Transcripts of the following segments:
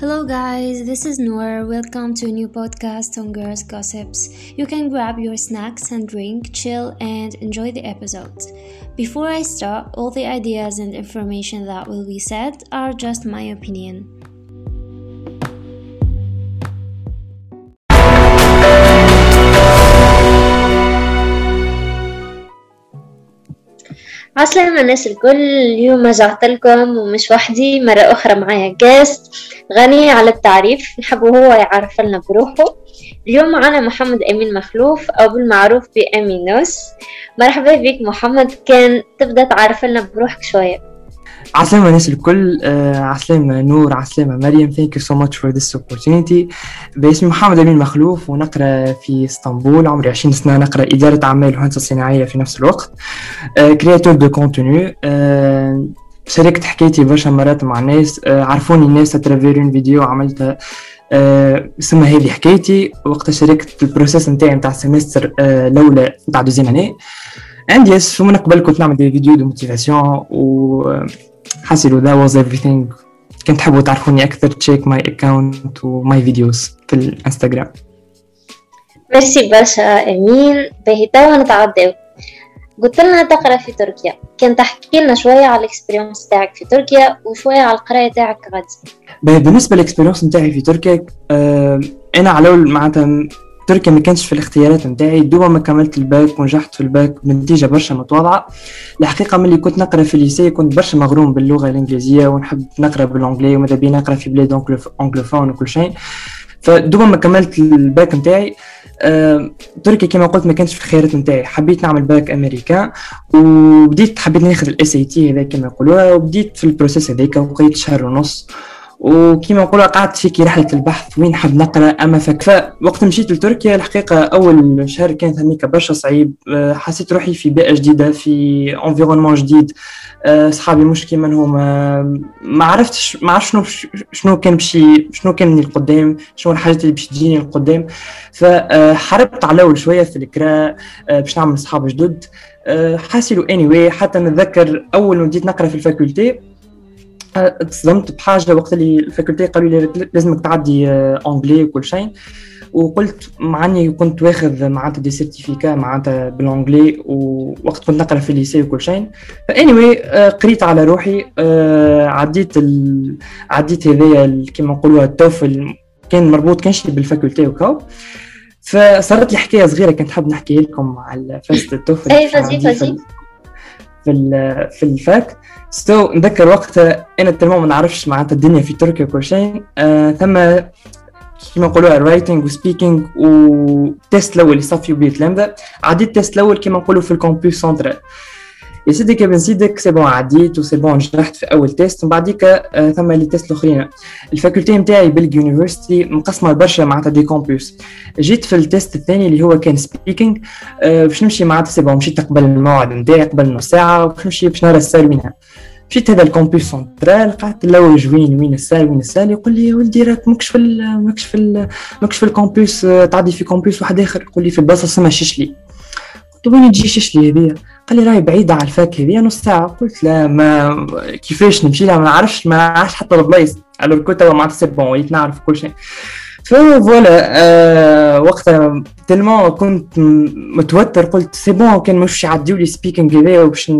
Hello, guys, this is Noor. Welcome to a new podcast on Girls Gossips. You can grab your snacks and drink, chill, and enjoy the episode. Before I start, all the ideas and information that will be said are just my opinion. عسلامة الناس الكل اليوم رجعت لكم ومش وحدي مرة أخرى معايا جاست غني على التعريف نحب هو يعرف لنا بروحه. اليوم معنا محمد أمين مخلوف أو بالمعروف بأمينوس. مرحبا بك محمد كان تبدأ تعرف لنا بروحك شوية. عسلامة الناس الكل uh, عسلامة نور عسلامة مريم thank you so much for this opportunity. باسمي محمد أمين مخلوف ونقرأ في إسطنبول عمري 20 سنة نقرأ إدارة أعمال وهندسة صناعية في نفس الوقت. créateur de contenu شاركت حكايتي برشا مرات مع الناس uh, عرفوني الناس à travers vidéo عملتها اسمها هذه حكايتي. وقتها شاركت ال processus نتاعي نتاع ال semestre الأولى نتاع deuxième année عندي yes ومن قبل كنت نعمل des vidéos de motivation و حاصيلو that was everything. كنت تحبوا تعرفوني أكثر check my account و my videos في الانستغرام. ميرسي برشا أمين. باهي توا نتعداو قلت لنا تقرأ في تركيا. كان تحكي لنا شوية على ال expérience تاعك في تركيا وشوية على القراية تاعك غادي. باهي بالنسبة لل expérience نتاعي في تركيا آه أنا على الأول معناتها تركيا ما كانش في الاختيارات نتاعي دوب ما كملت الباك ونجحت في الباك بنتيجة برشا متواضعة. الحقيقة ملي كنت نقرأ في ال lycée كنت برشا مغروم باللغة الإنجليزية ونحب نقرأ بال anglais وماذا بيا نقرأ في بلاد anglophone وكل شيء. فدوب ما كملت الباك نتاعي. أه تركيا كما قلت ما كانش في الخيارات نتاعي. حبيت نعمل bac américain وبديت حبيت ناخذ ال SAT هذا كما يقولوها وبديت في ال processus هذاك وبقيت شهر ونص وكما نقولوا قعدت فيك رحلة البحث وين حاب نقرأ. أما فك فوقت مشيت لتركيا الحقيقة أول شهر كانت هنيك برشا صعيب. حسيت روحي في بيئة جديدة في environnement جديد. صحابي مش كيما هما ما عرفتش ما عرفت شنو شنو كان بشي شنو كان القدام شنو الحاجات اللي باش تجيني القدام فحرت على الأول شوية في القراءه باش نعمل صحاب جدد. حاصيلو anyway. حتى نتذكر أول ما بديت نقرأ في ال faculté تصدمت بحاجة وقت اللي ال faculté قالوا لي لازمك تعدي anglais وكل شيء. وقلت مع إني كنت واخذ معناتها des certificats معناتها بال anglais ووقت كنت نقرأ في ال lycée وكل شيء. فاني anyway, قريت على روحي عديت ال... عديت هذايا كيما نقولوها التوفل كان مربوط كانش بالفاكولتي وكاو. فصارت لي حكاية صغيرة كنت حاب نحكي لكم على فاست التوفل اي فازي. فازي. في في الفاك. سو نذكر وقتها أنا تمام ما نعرفش معناتها الدنيا في تركيا وكل شيء. آه ثم كيما نقولوا رايتنج وسبيكينج وتيست الأول اللي صافي وبيت لامدا عديت ال test الأول كيما نقولوا في ال campus central يا سيدي كي بنزيدك c'est bon عديت و c'est bon نجحت في أول test ومن بعديك آه ثم les tests الأخرين. ال faculté نتاعي Bilgi University مقسمة برشا معناتها des campus. جيت في ال test الثاني اللي هو كان speaking آه باش نمشي معناتها c'est bon مشيت قبل الموعد نتاعي قبل نص ساعة وباش نمشي باش نرى la salle وينها مشيت هذا ال campus central قعدت نلوج وين وين la salle وين la salle يقول لي يا ولدي راك ماكش في ماكش في ماكش في ال campus تعدي في campus واحد آخر. يقول لي في البلاصة اسمها شيشلي وين تجي شيشلي هذيا قال لي راهي بعيدة على ال fac هذيا نص ساعة. قلت لا ما كيفاش نمشي لها؟ ما نعرفش ما نعرفش حتى البلايص. alors كنت معناتها c'est bon نعرف كل شيء. voilà آه وقتها tellement كنت متوتر قلت c'est bon كان مش يعديو لي speaking هذايا باش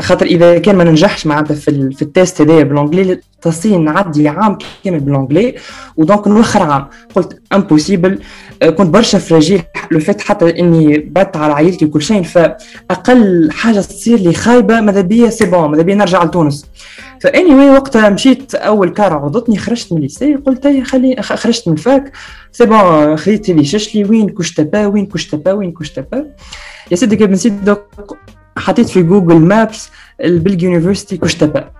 خاطر إذا كان ما ننجحش معناتها في. في ال test هذايا بال anglais تصين نعدي عام كامل بالانجلي ودونك نوخر عام قلت امبوسيبل آه كنت برشا فراجيل لو فات حتى إني بات على عائلتي وكل شيء فأقل حاجة تصير لي خايبة ماذا بيا؟ سي بون. ماذا بيا؟ نرجع لتونس. فاني واي وقتها مشيت أول كار عرضتني خرجت من الليسي قلت هي خلي خرجت من الفاك سي بون خليت لي ششلي وين كوش تبا وين كوش تبا وين كوش تبا. يا سيدي كيف نسيت حطيت في جوجل مابس ال Bilgi University Kuştepe.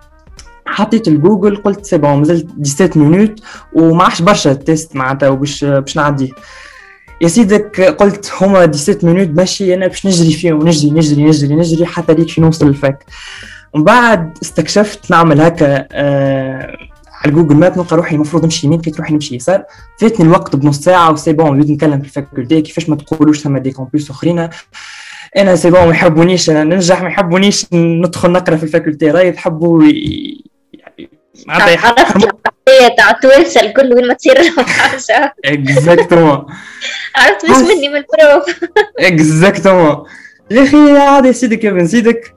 حطيت الجوجل قلت c'est bon مازال 17 minutes وما عادش برشا test معناتها وباش باش نعديه يا سيدك قلت هما 17 minutes ماشي أنا باش نجري فيهم نجري نجري نجري نجري حتى ليك في نوصل لل fac ومن بعد استكشفت نعمل هكا آه على Google Map نلقى روحي المفروض نمشي يمين كي روحي نمشي يسار. فاتني الوقت بنص ساعة و c'est bon بديت نتكلم في ال faculté كيفاش ما تقولوش ثم des campus أخرين. أنا c'est bon ما يحبونيش أنا ننجح ما يحبونيش ندخل نقرأ في ال faculté راهي يحبوا معناتها ال faculté تاع توانسه الكل وين ما تصير. لهم حاجة exactement عرفت مش مني من ال prof exactement يا أخي عادي سيدك يا بن سيدك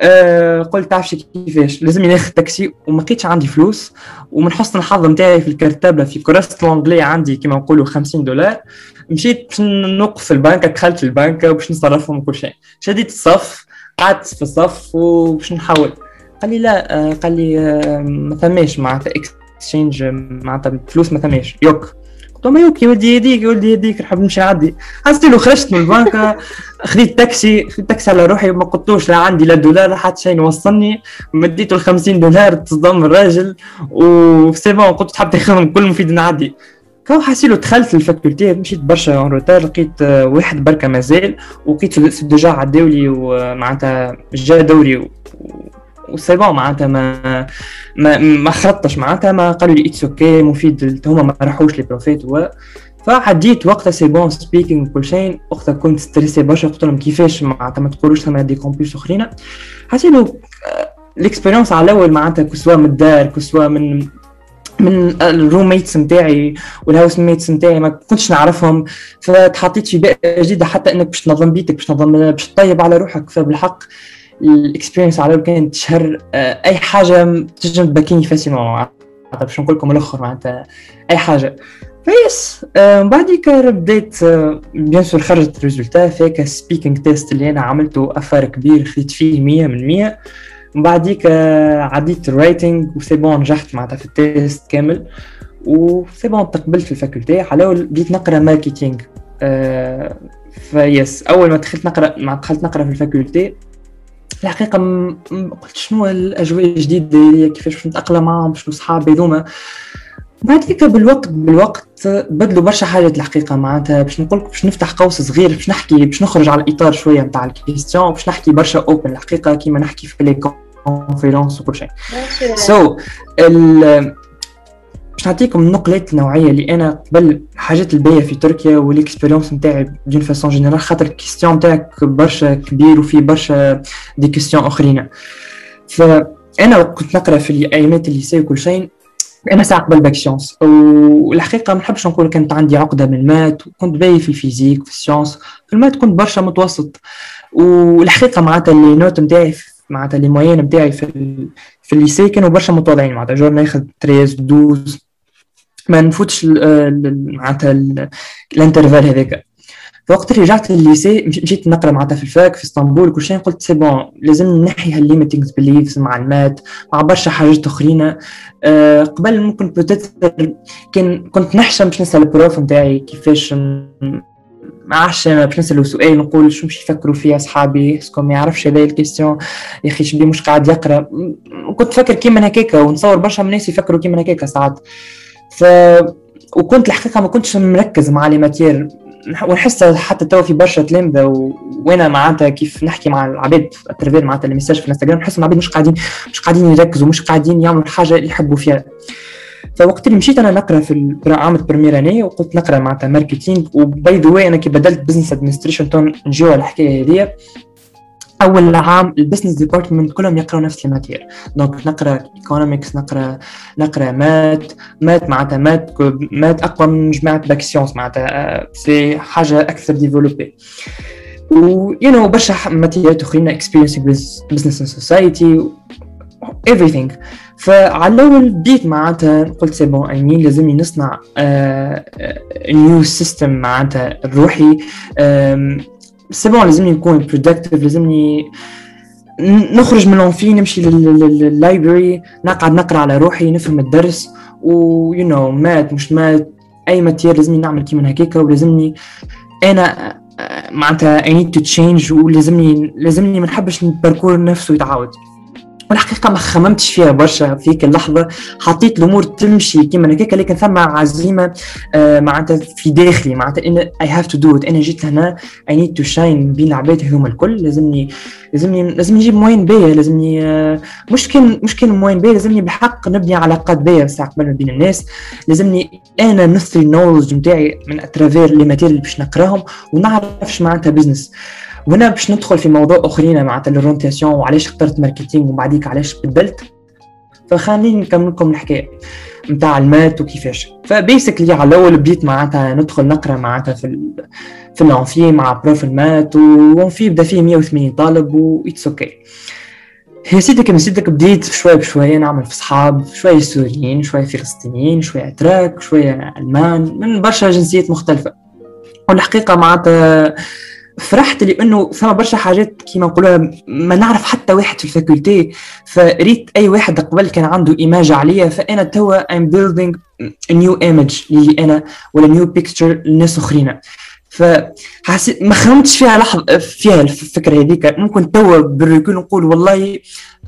آه قلت تعرفش كيفاش. لازم ناخذ تاكسي وما لقيتش عندي فلوس ومن حسن الحظ نتاعي في ال cartable في كراسة l'anglais عندي كيما نقولوا 50 دولار مشيت باش نوقف في البنكه دخلت في البنكه وباش نصرفهم وكل شيء. شديت الصف قعدت في الصف وباش نحول. قال لي لا آه قال لي آه ما ثماش معناتها exchange معناتها فلوس ما ثماش. yok. قلت له yok يا ولدي يديك يا ولدي يديك نحب نمشي عدي حاصيلو خرجت من البنكة خذيت تاكسي خذيت تاكسي على روحي ما قلتوش لا عندي لا دولار لا حتى شيء وصلني مديته ال 50 دولار تصدم الراجل و c'est bon قلت تحب تاخذهم كل مفيد نعدي كاو حاسيلو دخلت لل faculté مشيت برشا en retard لقيت واحد بركة مازال وقيت déjà عداولي ومعناتها جا دوري و c'est bon معناتها ما ما ما خرطتش معناتها ما قالوا لي it's okay مفيد هما ما راحوش les profs و فعديت وقتها c'est bon speaking وكل شيء وقتها كنت stressé برشا قلت لهم كيفاش معناتها ما تقولوش ثم des أخرين. حسيت ال expérience على الأول معناتها كسوا من الدار كسوا من من ال roommates نتاعي وال housemates نتاعي ما كنتش نعرفهم. فتحطيت في بيئه جديده حتى إنك باش تنظم بيتك باش تنظم باش تطيب على روحك. فبالحق ال experience على كانت تشهر أي حاجة تنجم تبكيني facilement باش نقول لكم الأخر معناتها أي حاجة. ف yes من بعديك بديت bien sûr خرجت résultat فيك speaking test اللي أنا عملته effort كبير خذيت فيه 100 من 100 من بعديك عديت ال writing و c'est bon نجحت معناتها في ال test كامل. و c'est bon تقبلت في ال faculté. على بديت نقرأ marketing ف yes. أول ما دخلت نقرأ ما دخلت نقرأ في ال faculté الحقيقة قلت شنو الأجواء الجديدة كيفاش باش نتأقلم معاهم شنو صحابي ذوما بعد هيك بالوقت بالوقت بدلوا برشا حاجات الحقيقة معناتها. باش نقول باش نفتح قوس صغير باش نحكي باش نخرج على الإطار شوية نتاع ال question باش نحكي برشا open الحقيقة كيما نحكي في les conférences وكل شيء. so so, باش نعطيكم النقلات النوعية اللي أنا قبل الحاجات الباهيه في تركيا وال expérience نتاعي d'une façon générale خاطر ال question نتاعك برشا كبير وفي برشا des questions أخرين. فأنا كنت نقرأ في الأيامات ال lycée وكل شيء أنا ساعة قبل bac sciences والحقيقة ما نحبش نقول كانت عندي عقدة من ال maths وكنت باهي في ال physique في ال sciences في ال maths كنت برشا متوسط. والحقيقة معناتها les notes نتاعي معناتها les moyennes نتاعي في في ال lycée كانوا برشا متواضعين. معناتها toujours ناخذ 13 12 ما نفوتش معناتها ال intervalle هذاك. فوقت اللي رجعت للل lycée مشيت نقرا معناتها في ال fac في اسطنبول كل شيء قلت c'est bon لازم نحي هال limiting beliefs مع ال maths مع برشا حاجات أخرين. أه قبل ممكن peut-être كان كنت نحشم باش نسأل ال prof نتاعي كيفاش ما عرفش باش نسالو سؤال نقول شو باش يفكروا فيه أصحابي est-ce que ما يعرفش هذا ال question يا أخي شبي مش قاعد يقرأ؟ كنت فاكر كيما هكاكا ونصور برشا من الناس يفكروا كيما هكاكا ساعات. ف وكنت الحقيقة ما كنتش مركز مع les matières ونحس حتى توا في برشا تلامذه. وأنا معناتها كيف نحكي مع العباد à travers معناتها ال message في الانستغرام نحس العباد مش قاعدين مش قاعدين يركزوا مش قاعدين يعملوا الحاجة اللي يحبوا فيها فوقت اللي مشيت أنا نقرأ في عام première année وقلت نقرأ معناتها marketing و by the way أنا كي بدلت business administration نجيو على الحكاية هذه أول عام ال business department كلهم يقرأوا نفس ال matières. donc نقرأ economics نقرأ نقرأ maths maths معناتها maths maths أقوى من جماعة bac sciences معناتها c'est حاجة أكثر développée و you know برشا ماتيريات أخرين experience business in society everything. فعلى الأول بديت معناتها قلت c'est bon I mean لازمني نصنع new system معناتها الروحي c'est bon لازمني نكون productive لازمني نخرج من l'amphi نمشي لل library نقعد نقرأ على روحي نفهم الدرس و you know maths مش maths. أي matière لازمني نعمل كيما هكاكا ولازمني أنا معناتها I need to change ولازمني لازمني ما نحبش ال parcours نفسه يتعاود والحقيقة ما خممتش فيها برشا فيك اللحظة حطيت الأمور تمشي كيما هكاك لكن ثم عزيمة آه معناتها في داخلي معناتها I have to do it. أنا جيت هنا I need to shine بين العباد هذوما الكل. لازمني لازمني لازمني نجيب moyenne باهية لازمني آه مش كان مش كان moyenne باهية لازمني بالحق نبني علاقات باهية ساعة قبل بين الناس. لازمني أنا نثري ال knowledge نتاعي من à travers les matières اللي باش نقراهم ونعرفش معناتها business وهنا باش ندخل في موضوع أخرين مع ال orientation وعلاش اخترت marketing وبعديك علاش بدلت. فخليني نكمل لكم الحكاية نتاع ال maths وكيفاش. ف basically على الأول بديت معناتها ندخل نقرأ معناتها في. في ال amphi مع prof ال maths و amphi بدا فيه 180 طالب و it's okay سيدك من سيدك بديت شوي بشوي نعمل في صحاب شوية سوريين شوية فلسطينيين شوية اتراك شوية ألمان من برشا جنسيات مختلفة. والحقيقة معناتها فرحت لأنه ثم برشا حاجات كيما نقولوها ما نعرف حتى واحد في ال faculté فريت أي واحد قبل كان عنده image عليا فأنا توا I'm building new image لي أنا ولا new picture لناس أخرين. فحسيت ما خممتش فيها لحظه فيها الفكرة هذيك ممكن توا بال recul نقول والله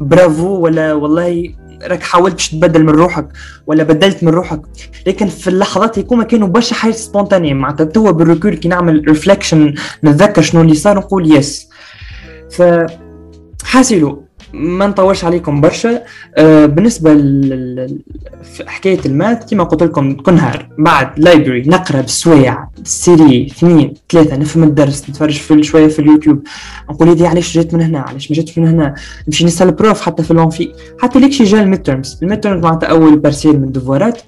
برافو ولا والله راك حاولت باش تبدل من روحك ولا بدلت من روحك. لكن في اللحظات يكون كانوا برشا حاجات spontanées معناتها توا بال recul كي نعمل reflection نتذكر شنو اللي صار نقول yes ف حاسلو ما نطولش عليكم برشا. آه بالنسبة لحكاية ال maths كما قلت لكم كل نهار بعد library نقرأ بالسوايع série اثنين ثلاثة نفهم الدرس نتفرج في شوية في اليوتيوب. نقول هذه علاش جات من هنا؟ علاش ما جاتش من هنا؟ نمشي نسأل prof حتى في ال amphi حتى ليك شي جا ال midterms ال midterms معناتها أول parcelle من ال devoirات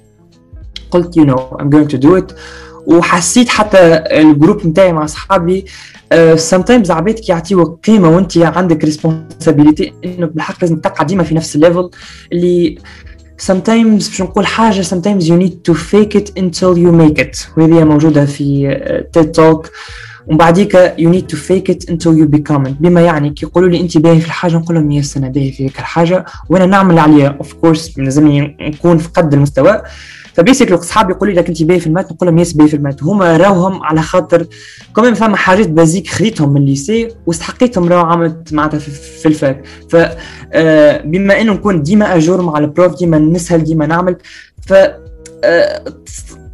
قلت you know I'm going to do it وحسيت حتى ال group نتاعي مع أصحابي ثم عباد كي يعطيوك قيمة وانت عندك responsibility انك بالحق لازم تبقى ديما في نفس ال level اللي sometimes باش نقول حاجة sometimes you need to fake it until you make it. وهذه موجودة في TED Talk. ومن بعديك you need to fake it until you become it. بما يعني كي يقولوا لي أنت باهي في الحاجة نقول لهم yes أنا باهي في الحاجة وأنا نعمل عليها. of course لازمني نكون في قد المستوى. ف basically صحابي يقولوا لك انت باهي في ال maths نقول لهم yes باهي في ال maths. هما راوهم على خاطر كمان فما حاجات basic خذيتهم من ال lycée واستحقيتهم راهو عملت معناتها في ال fac ف آه، بما إنه نكون ديما à jour مع ال prof ديما نسهل ديما نعمل ف آه،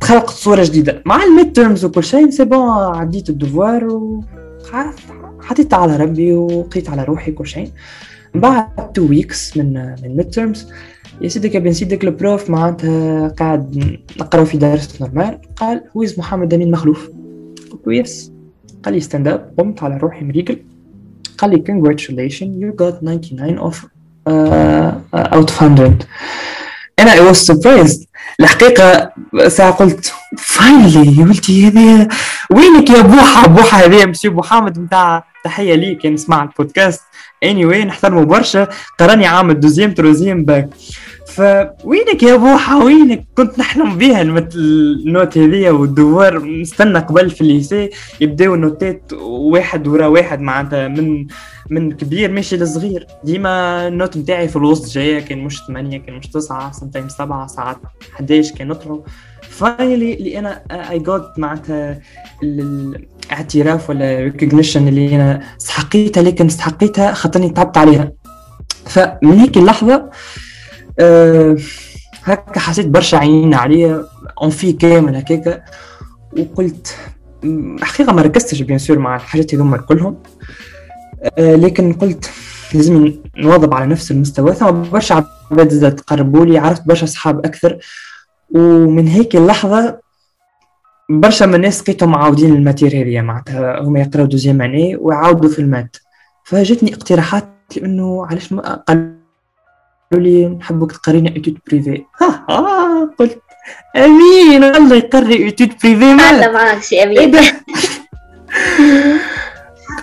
تخلقت صورة جديدة. مع ال mid terms وكل شيء c'est bon عديت ال devoir و حطيت على ربي وقيت على روحي كل شيء. بعد two weeks من من mid terms يا سيدك يا بن سيدك ال prof معناتها قاعد نقرا في درس normal قال هو محمد أمين مخلوف؟ قلت له yes قال لي stand up قمت على روحي مريقل قال لي congratulations you got 99 of uh, out of 100 أنا I was surprised. الحقيقة ساعة قلت finally قلت هذه وينك يا بوحة؟ بوحة هذه مسيو محمد نتاع تحية ليك كان نسمع البودكاست. اني anyway نحترمه برشا. قراني عام دوزيام تروزيام باك. فوينك يا بوحة؟ وينك كنت نحلم بها النوت هذيا والدوار نستنى قبل في الليسي يبداو النوتات واحد ورا واحد معناتها من من كبير ماشي لصغير. ديما النوت نتاعي في الوسط جاية كان مش 8 كان مش 9 سنتين 7 ساعات 11 كان نطرو فاينلي اللي أنا اي جوت معناتها الاعتراف ولا ريكوجنيشن اللي أنا استحقيتها لكن استحقيتها خاطرني تعبت عليها. فمن هيك اللحظة هكا حسيت برشا عينين عليا اون في كامل هكاكا وقلت حقيقة ما ركزتش bien sûr مع الحاجات هذوما كلهم أه لكن قلت لازم نواظب على نفس المستوى. ثم برشا عباد زادت تقربوا لي عرفت برشا اصحاب أكثر. ومن هيك اللحظة برشا من الناس لقيتهم معاودين ال matière هذه معناتها. هما يقراو deuxième année ويعاودوا في ال maths. فجتني اقتراحات لأنه علاش ما قالوا لي نحبك تقرينا étude privée ها ها قلت أمين الله يقري étude privée ما معك شي أمين. ده.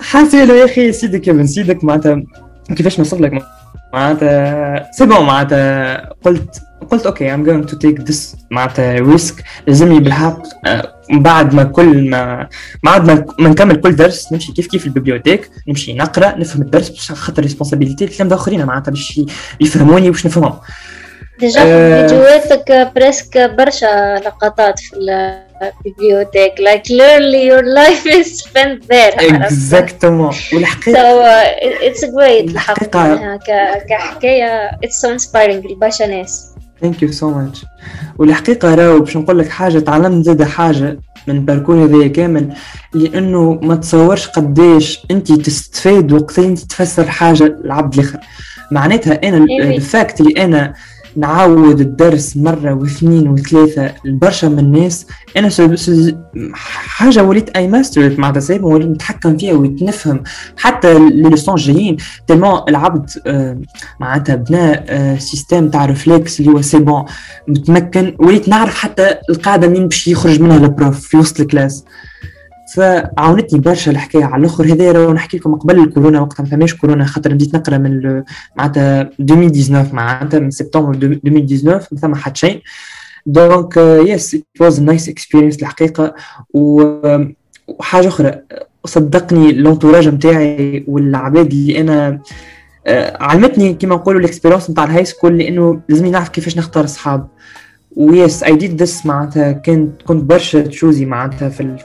حاسه يا أخي سيدك يا بن سيدك معناتها كيفاش نوصل لك؟ معناتها c'est bon معناتها. قلت قلت okay I'm going to take this معناتها risk لازمني بالحق بعد ما كل ما بعد ما نكمل كل درس نمشي كيف كيف ال bibliothèque نمشي نقرأ نفهم الدرس باش خاطر responsibility الكلام آخرين معناتها باش يفهموني واش نفهمهم. déjà في فيديوهاتك presque برشا لقطات في ال bibliothèque like literally your life is spent there. exactement والحقيقة so it's great الحقيقة كحكاية. It's so inspiring لبرشا ناس. thank you so much والحقيقة راهو باش نقول لك حاجة تعلمت زاد حاجة من ال parcours هذايا كامل لأنه ما تصورش قداش انت تستفاد وقت انت تفسر حاجة لعبد الآخر. معناتها أنا ال fact اللي أنا نعاود الدرس مرة واثنين وثلاثة لبرشا من الناس. أنا حاجة وليت أي matière معناتها سيبا وليت نتحكم فيها وليت نفهم. حتى لي جايين تلمون العبد آه، معناتها بنى système تاع réflexe اللي هو c'est bon متمكن. وليت نعرف حتى القاعدة منين باش يخرج منها ال prof في وسط ال classe. فعاونتني برشا الحكاية على الأخر. هذا نحكي لكم قبل الكورونا وقتها ما فماش كورونا خاطر بديت نقرأ من معناتها 2019 معناتها من سبتمبر 2019 ما ثم حتى شيء. donc yes it was nice experience الحقيقة. وحاجه أخرى صدقني l'entourage نتاعي والعباد اللي أنا uh, علمتني كما نقولوا ال experience نتاع ال high school لأنه لازمني نعرف كيفاش نختار اصحاب و yes I did this معناتها كنت كنت برشا choosy معناتها في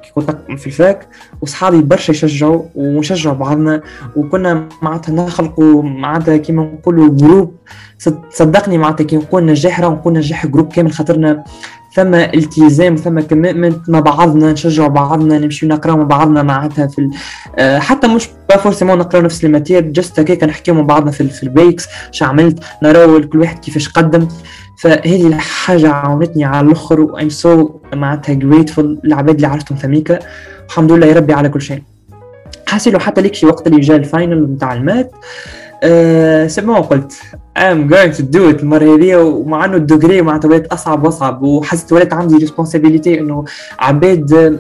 في ال fac وصحابي برشا يشجعوا ونشجعوا بعضنا وكنا معناتها نخلقوا معناتها كيما نقولوا group صدقني معناتها كي نقول نجاح راه نقول نجاح group كامل خاطرنا ثم التزام ثم commitment مع بعضنا نشجعوا بعضنا نمشيو نقراو مع بعضنا معناتها في آه، حتى مش forcément نقراو نفس ال matière just هكاك نحكيو مع بعضنا في, في ال breaks شو عملت نراو كل واحد كيفاش قدم. فهذه الحاجة عاونتني على الآخر و I'm so معناتها grateful للعباد اللي عرفتهم في أمريكا الحمد لله يا ربي على كل شيء. حاسلو حتى ليك شي وقت اللي جا ال final نتاع ال maths. أه سي قلت. I'm going to do it. المرة هذه ومع إنه الدوغري معناتها ولات أصعب وأصعب وحسيت ولات عندي responsibility إنه عباد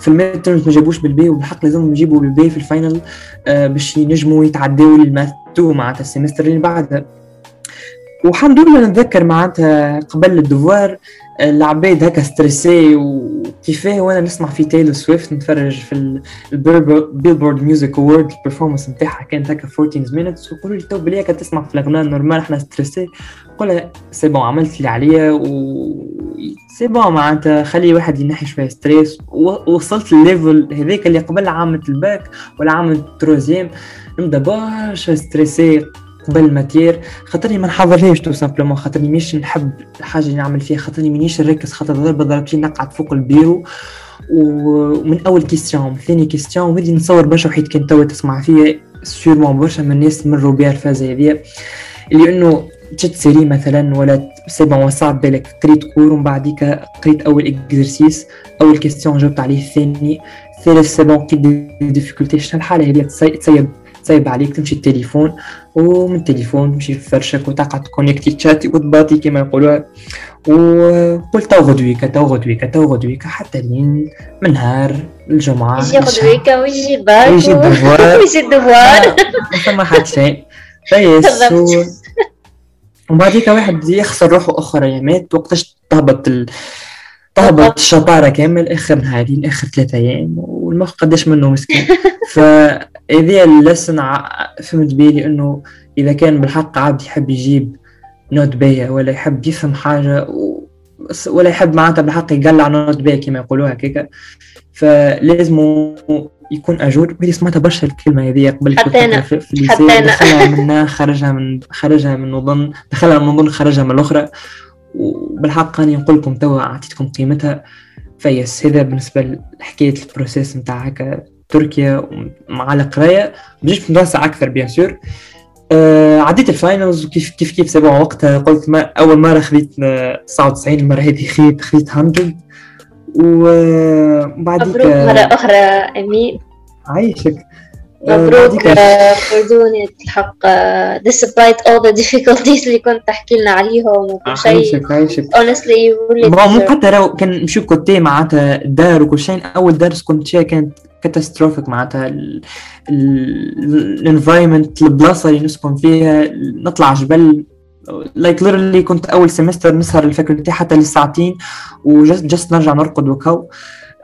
في الميد تيرمز ما جابوش بالبي وبالحق لازم يجيبوا بالبي في الفاينل أه باش ينجموا يتعداو للماث 2 معناتها السيمستر اللي بعدها والحمد لله نتذكر معناتها قبل الدوار العباد هكا ستريسي وكيفاه وأنا نسمع في تايلور سويفت نتفرج في البيلبورد ميوزك اوورد البرفورمانس نتاعها كانت هكا 14 مينتس ويقولوا لي تو بلي هكا تسمع في الأغنية نورمال إحنا ستريسي نقول c'est bon عملت اللي عليا. و c'est bon معناتها خلي واحد ينحي شوية stress وصلت ال level هذاك اللي قبل عامة الباك ولا عامة ال troisième. نبدأ برشا stressé قبل ال matière خاطرني ما نحضرليش tout simplement خاطرني مش نحب الحاجة اللي نعمل فيها خاطرني مانيش نركز خاطر ضربه ضربتين نقعد فوق البيرو. ومن أول question ثاني question وبدي نصور برشا وحيد كان توا تسمع فيا sûrement برشا من الناس مروا بها الفازة هذيا. اللي إنه تشد série مثلا ولا c'est bon صعب بالك قريت cours ومن بعديك قريت أول exercice أول question جاوبت عليه الثاني. ثالث c'est bon que des difficultés شنو الحالة هذه تسيب تصيب عليك تمشي التليفون. ومن التليفون تمشي في فرشك وتقعد ت connecti ت chatti وتباطي كما يقولوها وقلت تو غدويكا تو غدويكا تو غدويكا حتى لين من نهار الجمعة يجي غدويكا ويجي باك ويجي الدوار. ويجي الدوار. ما ثم حد شيء فيس وبعديك واحد يخسر روحه اخر ايامات وقتاش تهبط ال... تهبط الشطارة كامل آخر نهارين آخر ثلاثة أيام. والمخ قداش منه مسكين. فهذه اللسن فهمت بيلي إنه إذا كان بالحق عبد يحب يجيب نوت باهية ولا يحب يفهم حاجة ولا يحب معناتها بالحق يقلع نوت باهية كما يقولوها هكاك. فلازم يكون اجور وهذه سمعتها برشا الكلمة هذه قبل حتى أنا في حتى أنا دخلها منا خرجها من خرجها من نظن دخلها من نظن خرجها من الأخرى. وبالحق اني نقول لكم توا اعطيتكم قيمتها. فيس. هذا بالنسبة لحكاية البروسيس نتاع هكا تركيا مع القراية. بجيش نوسع أكثر بيان سور آه عديت الفاينلز وكيف كيف كيف سبع وقتها قلت ما أول مرة خذيت 99 المرة هذه خذيت خذيت 100 وبعد مبروك مرة أخرى أمين. عايشك. مبروك فردوني الحق despite all the difficulties اللي كنت تحكي لنا عليهم وكل شيء. عايشك عايشك. Honestly مو حتى لو كان نمشيو côté معناتها الدار وكل شيء أول درس كنت فيها كانت catastrophique معناتها. ال environment البلاصة اللي نسكن فيها نطلع جبل like like literally كنت أول semester نسهر ال faculté حتى للساعتين و just just نرجع نرقد وكو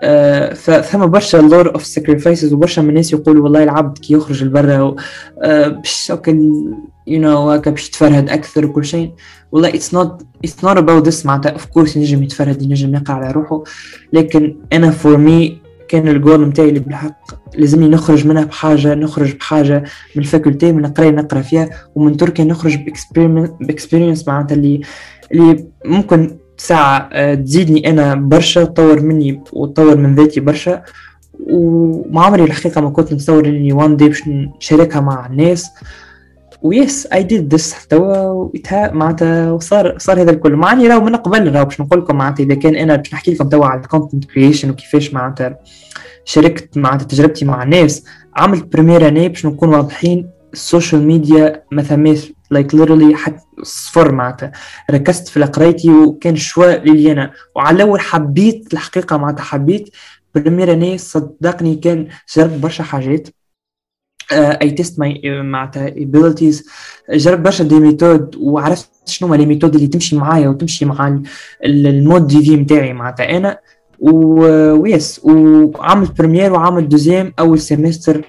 آه فثم برشا lot of sacrifices وبرشا من الناس يقولوا والله العبد كي يخرج لبرا آه باش you know هكا باش يتفرهد أكثر وكل شيء. والله it's not it's not about this معناتها of course ينجم يتفرهد ينجم يقع على روحه. لكن أنا for me كان الجول نتاعي اللي بالحق لازمني نخرج منها بحاجة نخرج بحاجة من ال faculté من القراية نقرأ فيها. ومن تركيا نخرج ب experience معناتها اللي اللي ممكن ساعة آه، تزيدني أنا برشا تطور مني وتطور من ذاتي برشا. وما عمري الحقيقة ما كنت نتصور إني one day باش نشاركها مع الناس. و yes I did this توا معناتها وصار صار هذا الكل. مع اني راهو من قبل راهو باش نقول لكم معناتها إذا كان أنا باش نحكي لكم توا على ال content creation وكيفاش معناتها شاركت معناتها تجربتي مع الناس. عملت première année باش نكون واضحين ال social media ما ثماش like literally حتى صفر معناتها. ركزت في قرايتي وكان شوى أنا. وعلى الأول حبيت الحقيقة معناتها حبيت première année صدقني كان جربت برشا حاجات. I test my معناتها abilities جربت برشا des méthodes وعرفت شنو هما les méthodes اللي تمشي معايا وتمشي مع ال mode de vie نتاعي معناتها أنا. و yes وعملت première وعملت deuxième أول semestre آه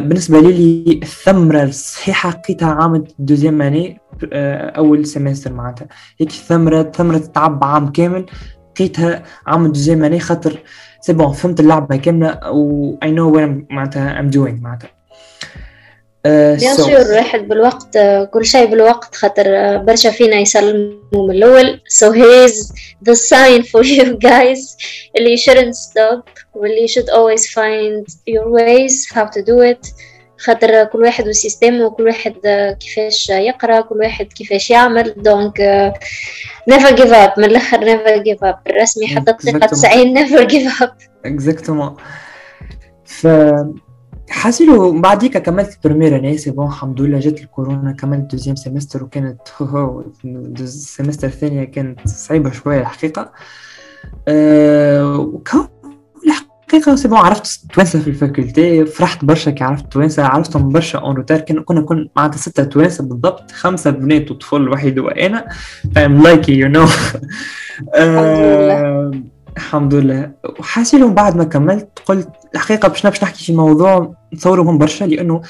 بالنسبة لي الثمرة الصحيحة لقيتها عام deuxième année آه أول semestre معناتها. هيك ثمره ثمره تعب عام كامل. لقيتها عام deuxième année خاطر c'est bon فهمت اللعبة كاملة و I know وين معناتها I'm doing معناتها. bien sûr الواحد بالوقت كل شيء بالوقت خاطر برشا فينا يسلموا من الأول. So here is the sign for you guys. اللي shouldn't stop واللي should always find your ways how to do it. خاطر كل واحد و système ه وكل واحد كيفاش يقرأ كل واحد كيفاش يعمل. donc never give up. من الأخر never give up. الرسمي حطت ثقة 90 never give up. exactement حاسيلو بعديك كملت première أنا c'est bon الحمد لله جات الكورونا كملت deuxième semestre وكانت هو ال semestre الثانية كانت صعيبة شوية الحقيقة. أه الحقيقة c'est bon عرفت توانسة في ال faculté فرحت برشا كي عرفت توانسة عرفتهم برشا en retard كنا كنا كنا معناتها ستة توانسة بالضبط خمسة بنات وطفل وحيد وأنا. I'm like you know. الحمد لله. الحمد لله. وحاسيلهم بعد ما كملت قلت الحقيقة باش باش نحكي في موضوع نتصوره برشا لأنه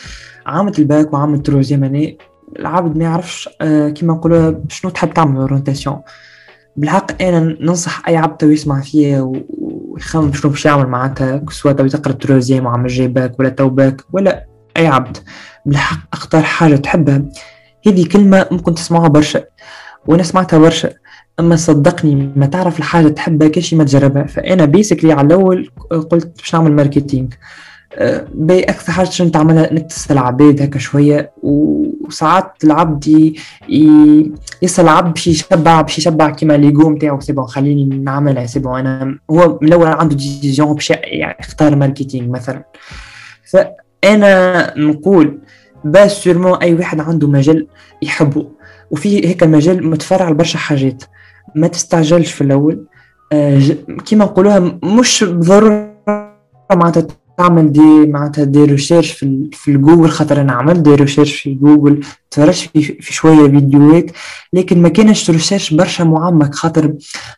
عامة الباك وعامة ال troisième année العبد ما يعرفش آه كيما نقولوا شنو تحب تعمل orientation بالحق أنا ننصح أي عبد تو يسمع فيا ويخمم شنو باش يعمل معناتها سواء تو تقرا ال troisième وعمل جاي باك ولا تو باك ولا أي عبد. بالحق اختار حاجة تحبها هذه كلمة ممكن تسمعها برشا وأنا سمعتها برشا. أما صدقني ما تعرف الحاجة تحبها كاش ما تجربها. فأنا basically على الأول قلت باش نعمل marketing باهي أكثر حاجة شنو تعملها إنك تسأل العباد هكا شوية. وساعات العبد يسأل العبد باش يشبع باش يشبع كيما l'égo نتاعو c'est bon خليني نعملها c'est bon أنا هو من الأول عنده décision باش يعني يختار marketing مثلا. فأنا نقول باش sûrement أي واحد عنده مجال يحبه. وفي هيك مجال متفرع لبرشا حاجات. ما تستعجلش في الأول. آه كيما نقولوها مش ضرورة معناتها تعمل دي معناتها des recherches في, في الجوجل خاطر أنا عملت des recherches في جوجل تفرجت في, في شوية فيديوهات لكن ما كانش recherche برشا معمق خاطر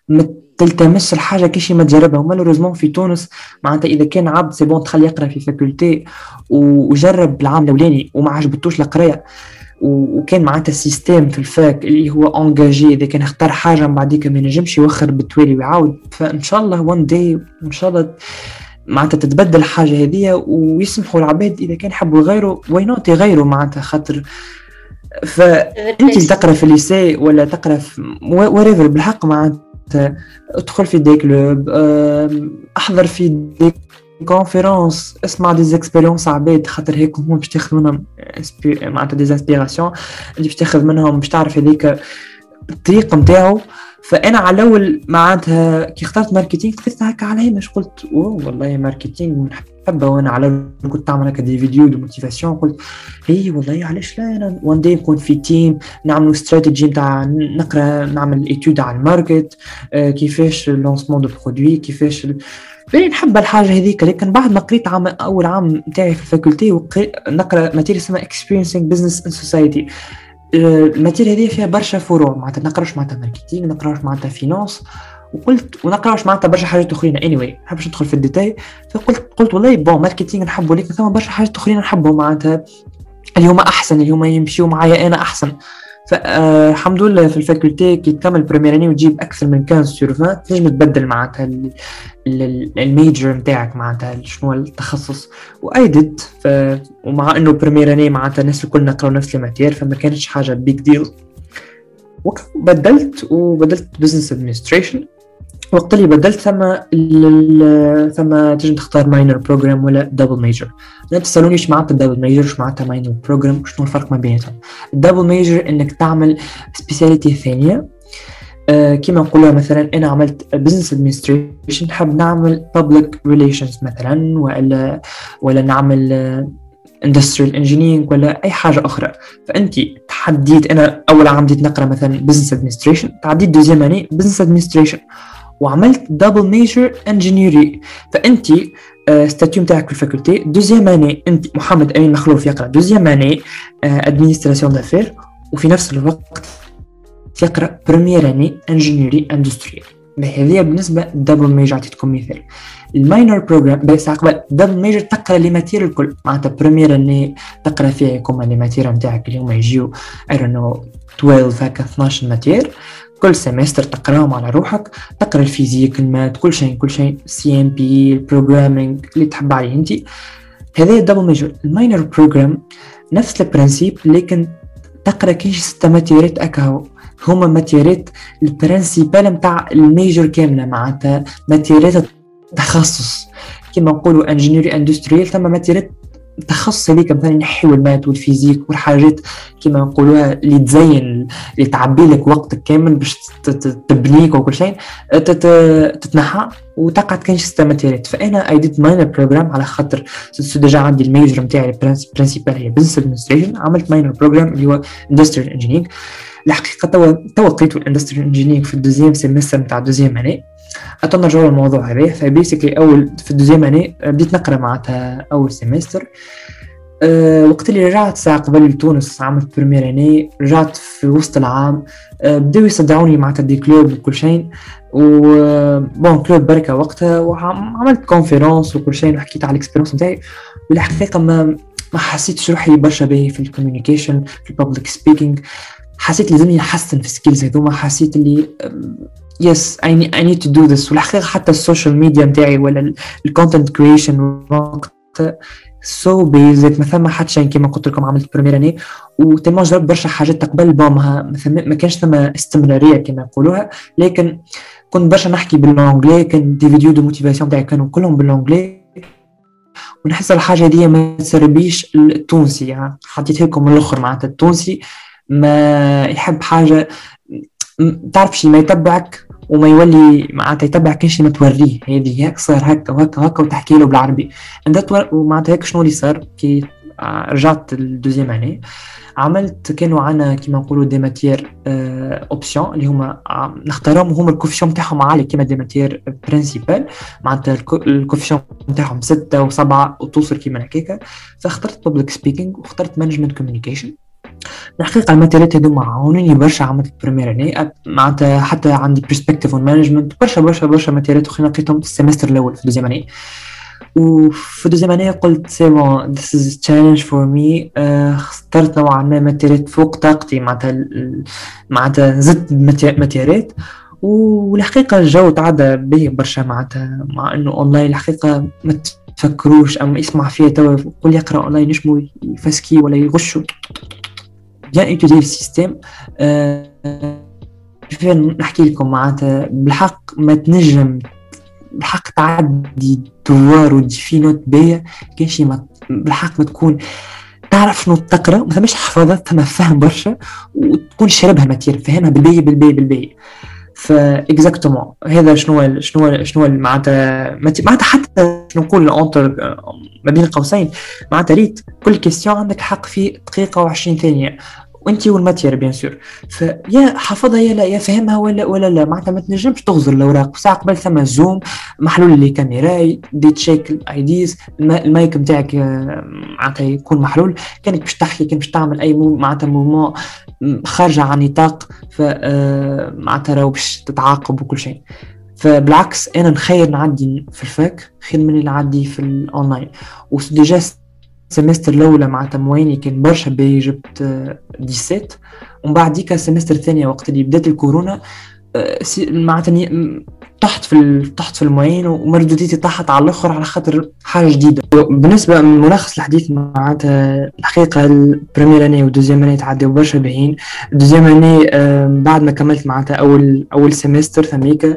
ما تلتمس الحاجة كيش ما تجربها. و malheureusement في تونس معناتها إذا كان عبد c'est bon تخليه يقرأ في faculté وجرب العام الأولاني وما عجبتوش القراية. وكان معناتها ال système في ال fac اللي هو engagé إذا كان اختار حاجة من بعديك ما ينجمش يوخر بالتوالي ويعاود. فإن شاء الله one day إن شاء الله معناتها تتبدل الحاجة هذه ويسمحوا العباد إذا كان يحبوا يغيروا why not يغيروا معناتها خاطر؟ فانت تقرأ في ال lycée ولا تقرأ في wherever بالحق معناتها. ادخل في des clubs أحضر في des conférences اسمع des expériences عباد خاطر هيك هم باش تاخذ منهم معناتها des inspirations اللي باش تاخذ منهم باش تعرف هذيك الطريق نتاعو فأنا على الأول معناتها كي اخترت marketing قلت هكا على هنا قلت اوه والله marketing نحبها وأنا على كنت تعمل هكا des vidéos de motivation قلت إي والله علاش لا أنا one day نكون في team نعملوا استراتيجي نتاع نقرأ نعمل étude على ال market آه كيفاش lancement de produit كيفاش بالي نحب الحاجة هذيك لكن بعد ما قريت عام أول عام نتاعي في ال faculté نقرأ matière اسمها experiencing business in society ال matière هذه فيها برشا فروع معناتها نقراش معناتها marketing نقراش معناتها finance وقلت ونقراش معناتها برشا حاجات أخرين. اني anyway نحبش ندخل في الديتاي. فقلت قلت والله bon marketing نحبه لكن ثم برشا حاجات أخرين نحبهم معناتها. اليوم أحسن اليوم يمشيوا معايا أنا أحسن. فالحمد لله في ال faculté كي تكمل première année وتجيب أكثر من 15 sur 20 تنجم تبدل معناتها ال major نتاعك معناتها شنو التخصص. و I did ف... ومع إنه première année معناتها الناس الكل نقراو نفس ال matières فما كانتش حاجة big deal بدلت وبدلت business administration وقت اللي بدلت ثم ثم تجي تختار minor program ولا double major لا تسالونيش معناتها double major شو معناتها minor program شنو الفرق ما بيناتهم. ال double major إنك تعمل spécialité ثانية. آه كما نقولها مثلا أنا عملت business administration حاب نعمل public relations مثلا ولا ولا نعمل industrial engineering ولا أي حاجة أخرى. فانت تحديت أنا أول عام بديت نقرأ مثلا business administration تعديت deuxième année business administration وعملت double major ingénierie فأنت statut نتاعك في ال faculté deuxième année أنت محمد أمين مخلوف يقرأ. deuxième année administration d'affaires وفي نفس الوقت يقرأ première année ingénierie industrielle هذه بالنسبة double major عطيتكم مثال. ال minor program بس قبل double major تقرأ les matières الكل. معناتها première année تقرأ فيها يكون les matières نتاعك اللي هما يجيو I know 12 هكا 12 matières كل semestre تقراهم على روحك تقرأ ال physique ال maths كل شيء كل شيء سي ام بي ال programming اللي تحب عليه أنت. هذا double major ال minor program نفس ال principe لكن تقرأ كيش ستة ماتيرات اكاهو هما ماتيرات ال principales نتاع ال major كاملة معناتها ماتيرات التخصص. كما نقولوا ingénierie industrielle ثم ماتيرات تخصص هذيك مثلا نحيو ال maths وال physique والحاجات كما نقولوها اللي تزين اللي تعبي لك وقتك كامل باش تبنيك وكل شيء تتنحى وتقعد كان ستة فأنا I did minor program على خاطر déjà عندي ال major نتاعي ال principal هي business administration عملت minor program اللي هو industrial engineering الحقيقة توا توا لقيت ال industrial engineering في ال deuxième semestre نتاع ال deuxième année اتو نرجعوا للموضوع هذا ف basically أول في ال deuxième année بديت نقرأ معناتها أول semestre أه وقت اللي رجعت ساعة قبل لتونس عملت première année رجعت في وسط العام. أه بداو يصدعوني معناتها des clubs وكل شيء. و bon club بركة وقتها وعملت conférence وكل شيء وحكيت على ال expérience نتاعي والحقيقة ما ما حسيتش روحي برشا باهي في ال communication في ال public speaking حسيت لازمني نحسن في ال skills هذوما. حسيت اللي yes I need to do this والحقيقة حتى ال social media نتاعي ولا ال content creation so basically ما ثم حتى شيء كما قلت لكم عملت première année. وتما جربت برشا حاجات قبل bon ما كانش ثم استمرارية كما يقولوها لكن كنت برشا نحكي بال anglais. كان des vidéos de motivation تاعي كانوا كلهم بال anglais. ونحس الحاجة دي ما تسربيش التونسي. يعني حطيت لكم الأخر معناتها التونسي. ما يحب حاجة تعرف شي ما يتبعك وما يولي معناتها يتبع شيء ما توريه. هذه هيك صار هكا وهكا وهكا وتحكي له بالعربي. ومعناتها هيك شنو اللي صار؟ كي رجعت ال deuxième année عملت كانوا عنا كيما نقولوا des matières option اللي هما نختارهم وهما ال coefficient نتاعهم عالي كيما des matières principales معناتها ال coefficient نتاعهم ستة وسبعة وتوصل كيما هكاكا. فاخترت public speaking واخترت management communication الحقيقة الماتيريات هذوما عاونوني برشا عملت première année معناتها حتى عندي perspective en management برشا برشا برشا ماتيريات اخرين لقيتهم في ال semestre الأول في deuxième année وفي deuxième année قلت c'est bon this is challenge for me اخترت نوعا ما ماتيريات فوق طاقتي معناتها معناتها زدت ماتيريات والحقيقة الجو تعدى به برشا معناتها مع إنه اونلاين الحقيقة ما تفكروش أما يسمع فيها توا قول يقرأ اونلاين يشمو يفسكي ولا يغشوا bien étudier le système نحكي لكم معناتها بالحق ما تنجم بالحق تعدي دوار وتجي note باهية كان شي بالحق ما تكون تعرف شنو تقرأ ما ثماش حفاظات ثم فهم برشا وتكون شاربها matière فاهمها بالبي بالبي بالبي فا exactement هذا شنو شنو شنو معناتها معناتها حتى نقول entre ما بين قوسين معناتها ريت كل question عندك حق في دقيقة و20 ثانية. وانت وال matière bien sûr. فيا حافظها يا لا يا فهمها ولا ولا لا. معناتها ما تنجمش تغزر الأوراق. ساعه قبل ثم زوم محلول اللي كاميرا دي check ال IDs ال mic نتاعك آه، معناتها يكون محلول. كانك باش تحكي كان باش تعمل أي معناتها mouvement خارجة عن نطاق ف آه، معناتها راهو باش تتعاقب وكل شيء. فبالعكس أنا نخير نعدي في ال fac خير من اللي نعدي في الاونلاين و déjà ال semestre الاولى معناتها moyenne ي كان برشا باهي جبت 17 ومن بعد ديك ال semestre الثانية وقت اللي بدات الكورونا معناتها طحت في طحت في ال moyenne ومردوديتي طاحت على الآخر على خاطر حاجة جديده بالنسبة لملخص الحديث معناتها الحقيقة ال première année وال deuxième année تعديو برشا باهيين ال deuxième année بعد ما كملت معناتها اول اول semestre ثميكا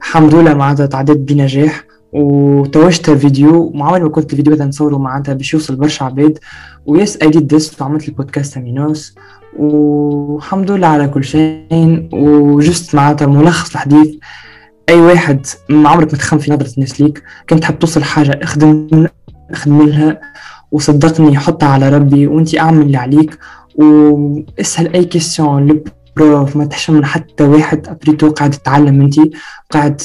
الحمد لله معناتها تعديت بنجاح وتوجت فيديو مع ما كنت الفيديو هذا نصوره معناتها باش يوصل برشا عباد و yes I did this وعملت البودكاست امينوس والحمد لله على كل شيء. و just معناتها ملخص الحديث. أي واحد ما عمرك ما في نظرة الناس ليك. كنت تحب توصل حاجة اخدم اخدم لها وصدقني حطها على ربي. وانت أعمل اللي عليك. واسأل أي question prof ما تحشم من حتى واحد. après tout قاعد تتعلم انت قاعد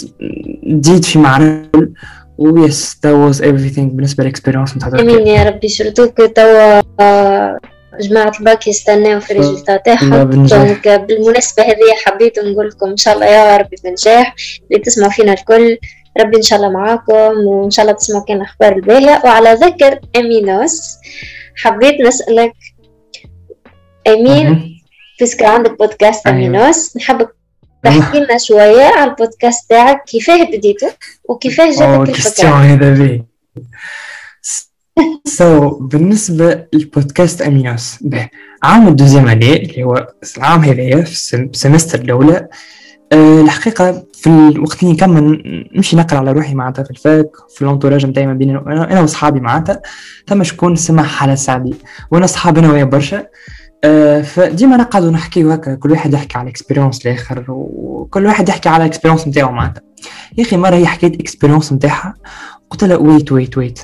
تزيد في معرفة و yes that was everything بالنسبة لل experience نتاعي آمين يا ربي. surtout توا آه، جماعة الباك يستناو في ال résultat تاعها donc بالمناسبة هذه حبيت نقول لكم إن شاء الله يا ربي بنجاح اللي تسمعوا فينا الكل ربي إن شاء الله معاكم وإن شاء الله تسمعوا كان الاخبار الباهية وعلى ذكر أمينوس حبيت نسألك أمين puisque عندك بودكاست أيوة. امينوس نحبك تحكي لنا شوية على البودكاست تاعك. كيفاه بديته وكيفاه جاتك الفكرة؟ هذا ben so so, بالنسبة للبودكاست أمينوس عام ال deuxième اللي هو العام هذايا في ال semestre الأولى. أه الحقيقة في الوقت اللي نكمل نمشي نقرأ على روحي معناتها في ال fac في ال entourage نتاعي ما بين أنا وصحابي معناتها. ثم شكون سمع حالة سعدي. وأنا صحابي أنا ويا برشا. فديما نقعدوا نحكيو هكا كل واحد يحكي على expérience الآخر وكل واحد يحكي على expérience نتاعو معناتها. يا أخي مرة هي حكيت expérience نتاعها قلت لها wait wait wait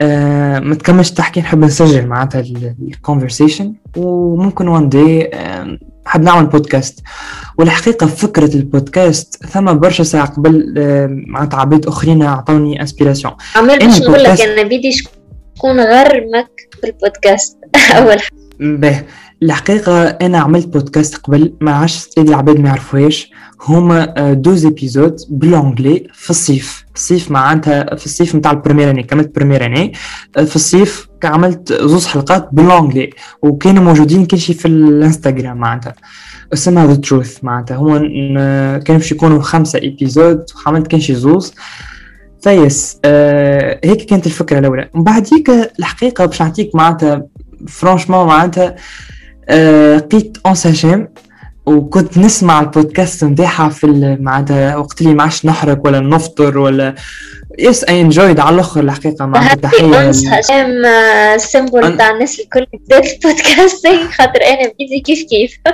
آه ما تكملش تحكي نحب نسجل معناتها ال conversation وممكن one day آه حاب نعمل بودكاست والحقيقة فكرة البودكاست ثم برشا ساعة قبل آه معناتها عباد أخرين أعطوني inspiration عمال باش نقول لك أنا بدي شكون غرمك في البودكاست أول حاجة. الحقيقة أنا عملت بودكاست قبل ما عادش اللي العباد ما يعرفوهاش هما آه، زوز épisodes بال anglais في الصيف. الصيف معناتها في الصيف نتاع ال première année كملت première année. آه، في الصيف عملت زوز حلقات بال anglais وكانوا موجودين كل شيء في الإنستغرام معناتها. اسمها the truth معناتها. هما كانوا باش يكونوا خمسة épisodes وعملت كان شي زوز. ف yes آه هيك كانت الفكرة الأولى. ومن بعد هيك الحقيقة باش نعطيك معناتها franchement معناتها آه، لقيت انسجام وكنت نسمع البودكاست نتاعها في معناتها وقت اللي ما عادش نحرق ولا نفطر ولا yes I enjoyed على الأخر الحقيقة مع تحيه انسجام ال exemple تاع الناس الكل بدات البودكاست خاطر أنا بديت كيف كيف.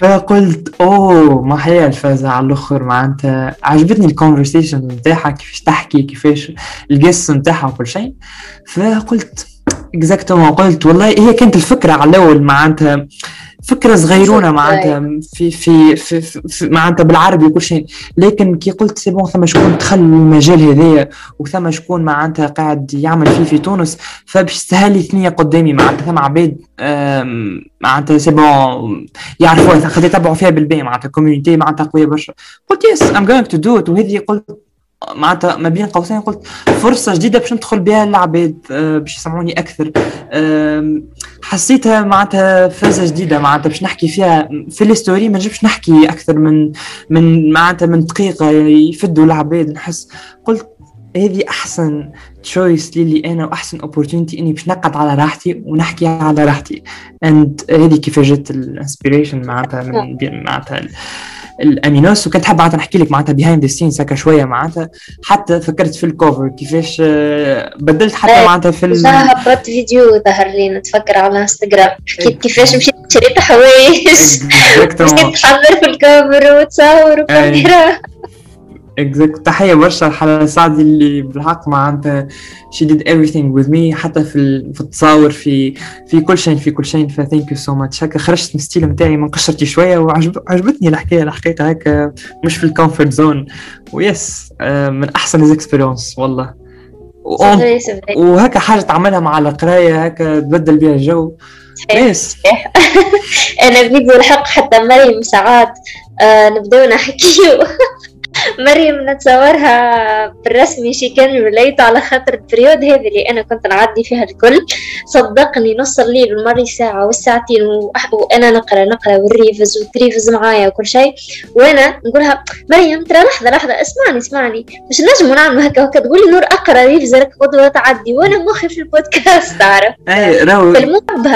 فقلت أوه ما هي الفازة على الأخر معناتها. عجبتني ال conversation نتاعها كيفاش تحكي كيفاش القصة نتاعها وكل شيء. فقلت exactement قلت والله هي كانت الفكرة على الأول معناتها. فكرة صغيرونة معناتها. في في, في, في معناتها بالعربي وكل شيء. لكن كي قلت c'est bon ثم شكون دخل المجال هذايا وثم شكون معناتها قاعد يعمل فيه في تونس فباش تسهل لي ثنيه قدامي معناتها. ثم عباد معناتها c'est bon يعرفوها خاطر يتبعوا فيها بالبي معناتها. community معناتها قوية برشا. قلت yes I'm going to do it وهذه قلت معناتها ما بين قوسين قلت فرصة جديدة باش ندخل بها للعباد آه، باش يسمعوني أكثر. حسيتها معناتها فازة جديدة معناتها باش نحكي فيها في ال story ما نجيبش نحكي أكثر من من معناتها من دقيقة يفدوا العباد. نحس قلت هذه أحسن choice لي أنا وأحسن opportunity إني باش نقعد على راحتي ونحكي على راحتي. and هذه كيف جت ال inspiration معناتها من معناتها الأمينوس وكنت حابه معناتها نحكي لك معناتها behind the scenes هكا شوية معناتها. حتى فكرت في ال cover كيفاش آه، بدلت حتى إيه، معناتها في ال... هبطت فيديو ظهر لي نتفكر على انستغرام حكيت كيفاش مشيت شريت حوايج. مشيت تحضر في ال cover وتصور وكاميرا. exact تحية برشا لحلا سعدي اللي بالحق معناتها she did everything with me حتى في في التصاور في في كل شيء في كل شيء. ف thank you so much. هكا خرجت من ال style نتاعي من قشرتي شوية وعجبتني الحكاية الحقيقة هكا مش في ال comfort zone و yes من أحسن ال experience والله. وهكا حاجة تعملها مع القراية هكا تبدل بها الجو. yes أنا فيديو الحق حتى مريم ساعات آه نبداو نحكيو. مريم نتصورها بالرسمي she can relate على خاطر ال période هذه اللي أنا كنت نعدي فيها الكل. صدقني نص الليل المري ساعة والساعتين وأنا نقرأ نقرأ والريفز والتريفز معايا وكل شيء. وأنا نقولها مريم ترى لحظة لحظة اسمعني اسمعني. مش نجم نعمل هكا وهكا تقولي نور أقرأ ريفز لك قدوة تعدي وأنا مخي في البودكاست تعرف اي راهو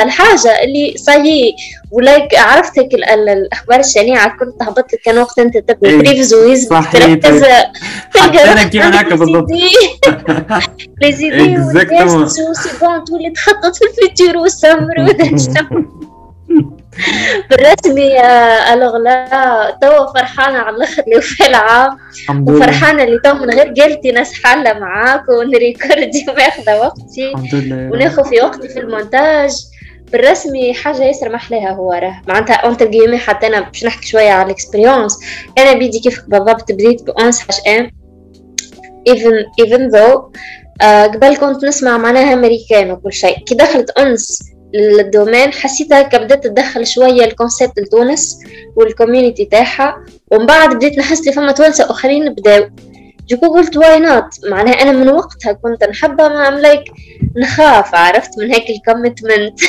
الحاجة اللي صايي ولايك عرفت هيك ال- ال- الأخبار الشنيعة كل تهبط لك كان وقت أنت تبدا إيه. تريفز ويز. تركز حتى أنا كيما هكا بالضبط لي زيدي Exactement. سي بون تولي تخطط في الفيتور والسمر. بالرسمي الوغ لا توا فرحانة على الآخر اللي في العام وفرحانة اللي تو من غير قلتي ناس حالة معاك ونريكوردي وماخذه وقتي وناخذ في وقتي في المونتاج بالرسمي حاجة ياسر محلاها هو راه. معناتها اونت جيمي حتى أنا باش نحكي شوية على الاكسبيريونس أنا بيدي كيف بالضبط بديت بأونس هاش ام even even though آه قبل كنت نسمع معناها أمريكان وكل شيء. كي دخلت انس لل domaine حسيتها كي بدت تدخل شوية ال concept لتونس وال community تاعها ومن بعد بديت نحس لي فما توانسة أخرين بداو. جوكو قلت why not معناها أنا من وقتها كنت نحبها ما like نخاف عرفت؟ من هيك ال commitment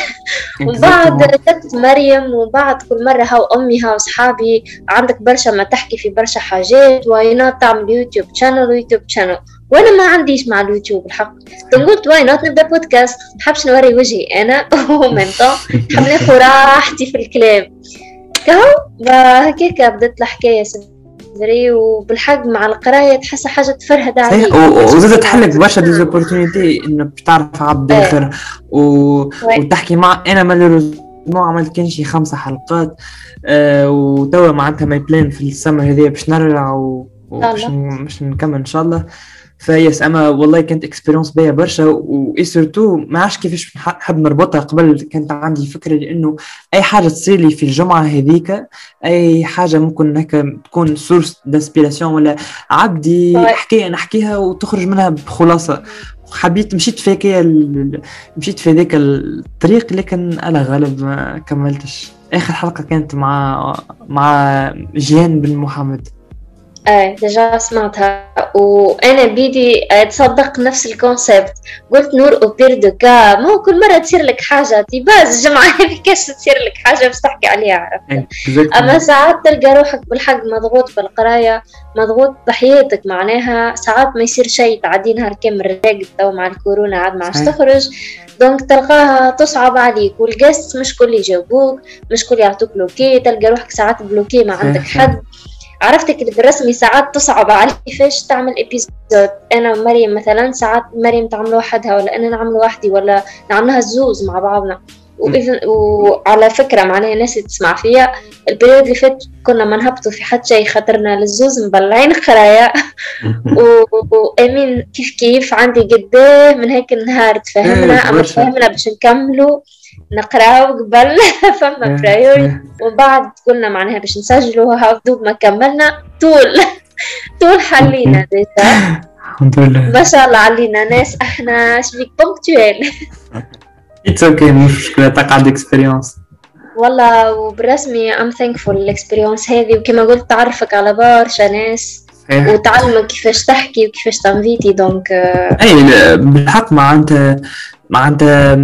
ومن بعد جت مريم ومن بعد كل مرة هاو أمي هاو صحابي عندك برشا ما تحكي في برشا حاجات why not تعمل يوتيوب channel ويوتيوب channel وأنا ما عنديش مع اليوتيوب الحق. قلت why not نبدأ بودكاست نحبش نوري وجهي أنا ومن نحب ناخذ راحتي في الكلام. كهو هكاك بدت الحكاية صدري وبالحق مع القراية تحس حاجة تفرهد عليك. وزاد تحلك برشا des opportunités انك باش تعرف عبد إيه. اخر و... وتحكي مع أنا malheureusement عملت كان شي خمسة حلقات آه وتوا معناتها my plan في السمر هذيا باش نرجع و... وباش باش نكمل إن شاء الله. ف yes. أما والله كانت experience باهيه برشا ouais surtout ما عرفش كيفاش نح- نحب نربطها قبل كانت عندي فكره لأنه أي حاجة تصير لي في الجمعة هذيك أي حاجة ممكن هكا تكون source d'inspiration ولا عبدي Ouais. حكايه نحكيها وتخرج منها بخلاصة. حبيت مشيت في هكايا مشيت في ذاك الطريق لكن أنا غالب ما كملتش. آخر حلقة كانت مع مع جيان بن محمد. إيه déjà سمعتها. وأنا بيدي آه، تصدق نفس ال concept. قلت نور au pire des cas ما هو كل مرة تصير لك حاجة تيباز الجمعه هذه كاش تصير لك حاجة باش تحكي عليها عرفت أما ساعات تلقى روحك بالحق مضغوط بالقرايه مضغوط بحياتك معناها ساعات ما يصير شيء تعدي نهار كامل راقد تو مع الكورونا عاد ما عادش. تخرج. donc تلقاها تصعب عليك وال guests مش كل يجاوبوك مش كل يعطوك bloqué تلقى روحك ساعات bloqué ما عندك. حد. عرفتك اللي بالرسمي ساعات تصعب عليك كيفاش تعمل épisode أنا ومريم مثلا ساعات مريم تعمل وحدها ولا أنا نعمل وحدي ولا نعملها الزوز مع بعضنا. وعلى فكرة معناها الناس اللي تسمع فيا ال période اللي فات كنا ما نهبطوا في حد شيء خاطرنا للزوز مبلعين خرايا. و- وأمين كيف كيف؟ عندي قداه من هيك النهار تفهمنا إيه، أما. تفهمنا باش نكملوا. نقراو قبل. فما priority ومن بعد قلنا معناها باش نسجلوا دوب ما كملنا. طول. طول حلينا déjà. الحمد لله. ما شاء الله علينا ناس. إحنا شبيك ponctuels it's okay مش مشكلة. تقعد expérience والله وبالرسمي I'm thankful ال experience هذه. وكما قلت تعرفك على برشا ناس. وتعلمك كيفاش تحكي وكيفاش تنفيتي. donc أي بالحق معناتها معناتها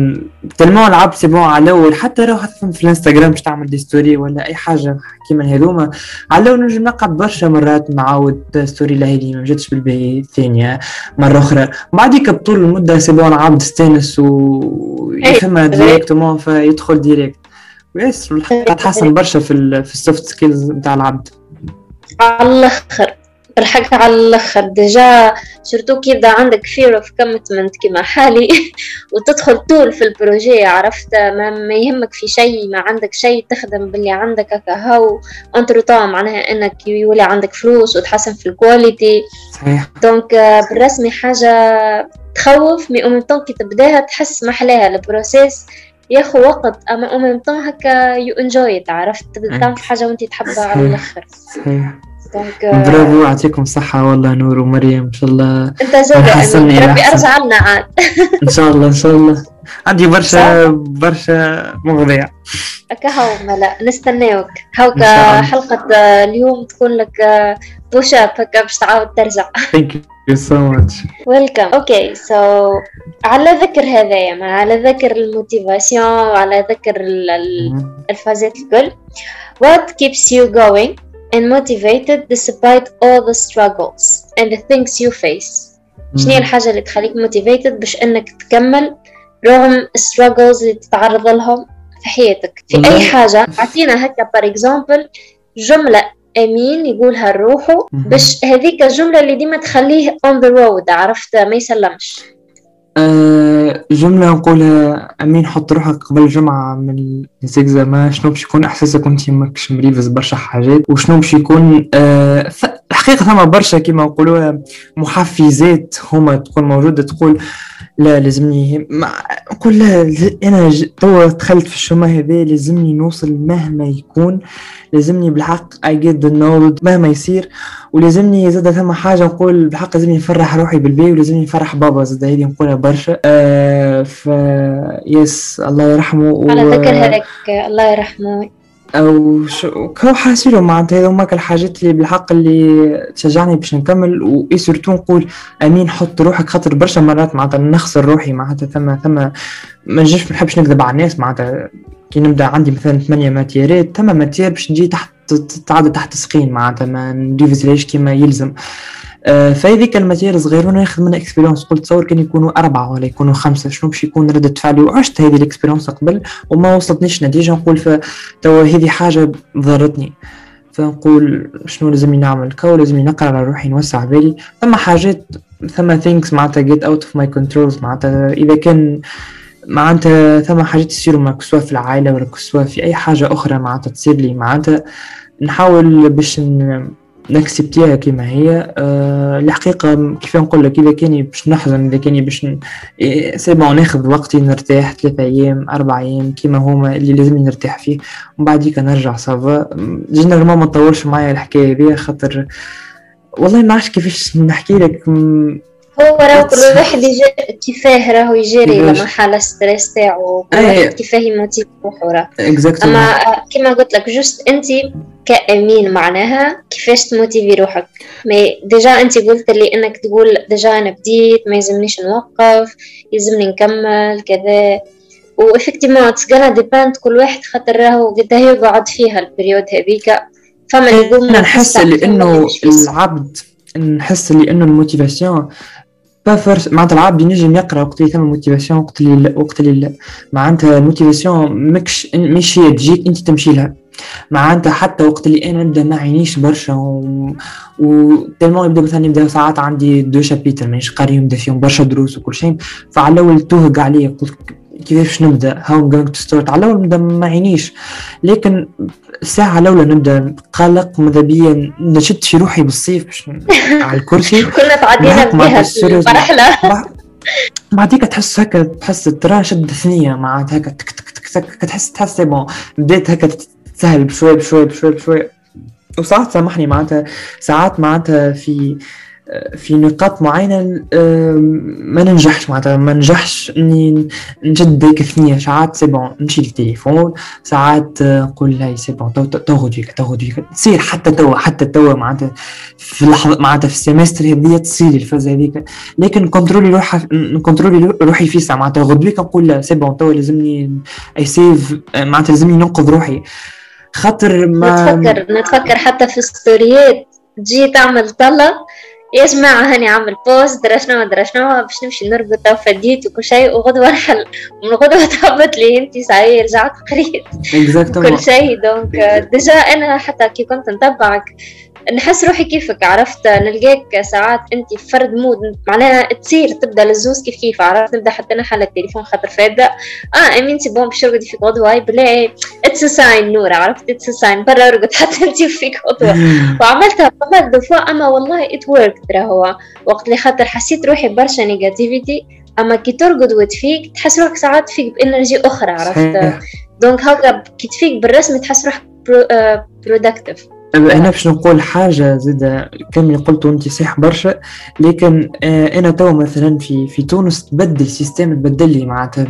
tellement لعبت c'est bon على الأول. حتى لو حتى في الإنستغرام باش تعمل des story ولا أي حاجة كيما هذوما. على الأول نجم نقعد برشا مرات نعاود story لهذه ما جاتش بالباهي الثانية مرة أخرى. بعديك بطول المدة c'est bon عبد استانس ويفهمها directement فيدخل direct و yes تحسن برشا في ال soft skills نتاع العبد. على الأخر. بالحق على الأخر. déjà surtout كي يبدا عندك fear of commitment كما حالي. وتدخل طول في ال projet عرفت؟ ما, ما يهمك في شيء ما عندك شيء تخدم باللي عندك هكا هاو. entre temps معناها إنك يولي عندك فلوس وتحسن في ال qualité صحيح. donc آه، بالرسمي حاجة تخوف مي أومي كي تبداها تحس محلاها ال process ياخو وقت أما أومي هكا you enjoy عرفت؟ تعمل في حاجة وانت تحبها على الأخر. صحيح. donc آه، برافو يعطيكم الصحة. والله نور ومريم إن شاء الله أنت. إلى ربي. أرجع لنا عاد. إن شاء الله إن شاء الله. عندي برشا برشا مواضيع. هكا هاو ملا. نستناوك. هاوكا. حلقة آه، اليوم تكون لك push up هكا باش تعاود ترجع. thank you so much welcome okay so على ذكر هذايا ما على ذكر ال motivation وعلى ذكر ال- ال- الفازات الكل. What keeps you going and motivated despite all the struggles and the things you face. شنو هي الحاجة اللي تخليك motivated باش إنك تكمل؟ رغم struggles اللي تتعرض لهم في حياتك. في أي حاجة؟ أعطينا هكا par exemple جملة أمين يقولها لروحه باش هذيك الجملة اللي ديما تخليه on the road عرفت؟ ما يسلمش. أه جملة نقولها أمين حط روحك قبل جمعة من les examens شنو باش يكون إحساسك وأنت ماكش مريفز برشا حاجات؟ وشنو باش يكون أه الحقيقة ثم برشا كيما نقولوها محفزات هما تكون موجودة تقول لا لازمني نقول لا أنا توا دخلت في الشوما هذا لازمني نوصل مهما يكون لازمني بالحق get the knowledge مهما يصير ولازمني زاد ثم حاجة نقول بالحق لازمني نفرح روحي بالبي ولازمني نفرح بابا زاد هذه نقولها برشا. آه ف يس الله يرحمه على ذكر هذاك الله يرحمه. أو كو حاسيلو معناتها هذوما الحاجات اللي بالحق اللي تشجعني باش نكمل و surtout نقول آمين حط روحك خاطر برشا مرات معناتها نخسر روحي معناتها ثم ثم ما نجمش ما نحبش نكذب على الناس معناتها. كي نبدأ عندي مثلا ثمانية ماتيرات ثم matière باش تجي تحت تعدى تحت سقين معناتها ما نريفيزليش كيما يلزم. آه، فهذيك ال matière صغيرون ناخذ منها expérience قلت تصور كان يكونوا أربعة ولا يكونوا خمسة. شنو باش يكون ردة فعلي وعشت هذه ال expérience قبل وما وصلتنيش نتيجة؟ نقول توا هذه حاجة ضرتني. فنقول شنو لازمني نعمل؟ كو لازمني نقرأ على روحي نوسع بالي. ثم حاجات ثم things معناتها get out of my controls. معناتها إذا كان معناتها ثم حاجات تصير معك سواء في العائلة ولا سواء في أي حاجة أخرى معناتها تصير لي. معناتها نحاول باش نكسبتيها كما هي أه الحقيقة كيف نقول لك إذا كاني باش نحزن إذا كاني باش ن... إيه c'est bon ناخذ وقتي نرتاح ثلاثة أيام أربع أيام كيما هما اللي لازمني نرتاح فيه. ومن بعديك نرجع ça va. généralement ما نطولش معايا الحكاية هذه خاطر والله ما عرفش كيفاش نحكي لك. هو راهو كل واحد كيفاه راهو يجيري حالة stress تاعو كل واحد كيفاه يموتيف روحو راه. أما كيما قلت لك juste انت كأمين معناها كيفاش تموتيفي روحك mais déjà انت قلت لي إنك تقول déjà أنا بديت ما يلزمنيش نوقف يلزمني نكمل كذا. و effectivement it's gonna depend كل واحد خاطر راهو قداه يقعد فيها ال période هذيك. فما اللي يقوم نحس لأنه العبد نحس لأنه ال motivation force معناتها العبد ينجم يقرا وقت اللي ثم motivation وقت اللي لا وقت اللي لا معناتها ال motivation ماكش مش هي تجيك انت تمشي لها معناتها حتى وقت اللي أنا نبدا ما عينيش برشا و, و... tellement يبدا مثلا يبدا ساعات عندي deux chapitres مانيش قاري يبدا فيهم برشا دروس وكل شيء فعلى الأول توهق عليا كيفاش نبدأ؟ how going to start على الأول نبدأ ما عينيش لكن الساعة الأولى نبدأ قلق ماذا بيا نشد في روحي بالسيف باش على الكرسي. كنا تعدينا بها مرحلة بعديك تحس هكا تحس ال train شد ثنية معناتها هكا تك تك تك تك تحس تحس bon بديت هكا تسهل بشوي بشوي بشوي بشوي. وساعات سامحني معناتها. ساعات معناتها في في نقاط معينة ما ننجحش. معناتها ما ننجحش إني نجد ديك ثنية ساعات c'est bon نشيل التليفون ساعات نقول لا c'est bon تو غدويك تو غدويك تصير حتى توا حتى توا معناتها في اللحظة معناتها في ال semestre هذيا تصير الفازة هذيك. لكن كنترولي روحي كنترولي روحي في ساعة. معناتها غدويك نقول لا c'est bon توا لازمني اي سيف معناتها لازمني ننقذ روحي. خاطر ما نتفكر نتفكر حتى في ستوريات تجي تعمل طلة يا جماعة هاني عامل بوست درا شنو درا شنو باش نمشي نرقد تو فديت وكل شيء وغدوة نحل من غدوة تهبط لي أنت صحيح رجعت قريت. كل شيء دونك ديجا أنا حتى كي كنت نتبعك نحس روحي كيفك عرفت؟ نلقاك ساعات انت فرد مود معناها تصير تبدأ للزوز كيف كيف عرفت؟ نبدأ حتى أنا حل التليفون خاطر فاده آه امين c'est bon باش ترقدي في غدوه هاي بلا it's fine نور عرفت؟ it's fine برا ارقد حتى انت فيك غدوه وعملتها قبل دفوا أما والله it work ترى هو. وقت اللي خاطر حسيت روحي برشا negativity أما كي ترقد وتفيق تحس روحك ساعات فيك ب energy أخرى عرفت؟ donc هكا كي تفيق بالرسم تحس روحك productive uh, أنا باش نقول حاجة زيد كم قلت أنت صح برشا لكن آه، أنا تو مثلا في في تونس تبدل ال système تبدل لي معناتها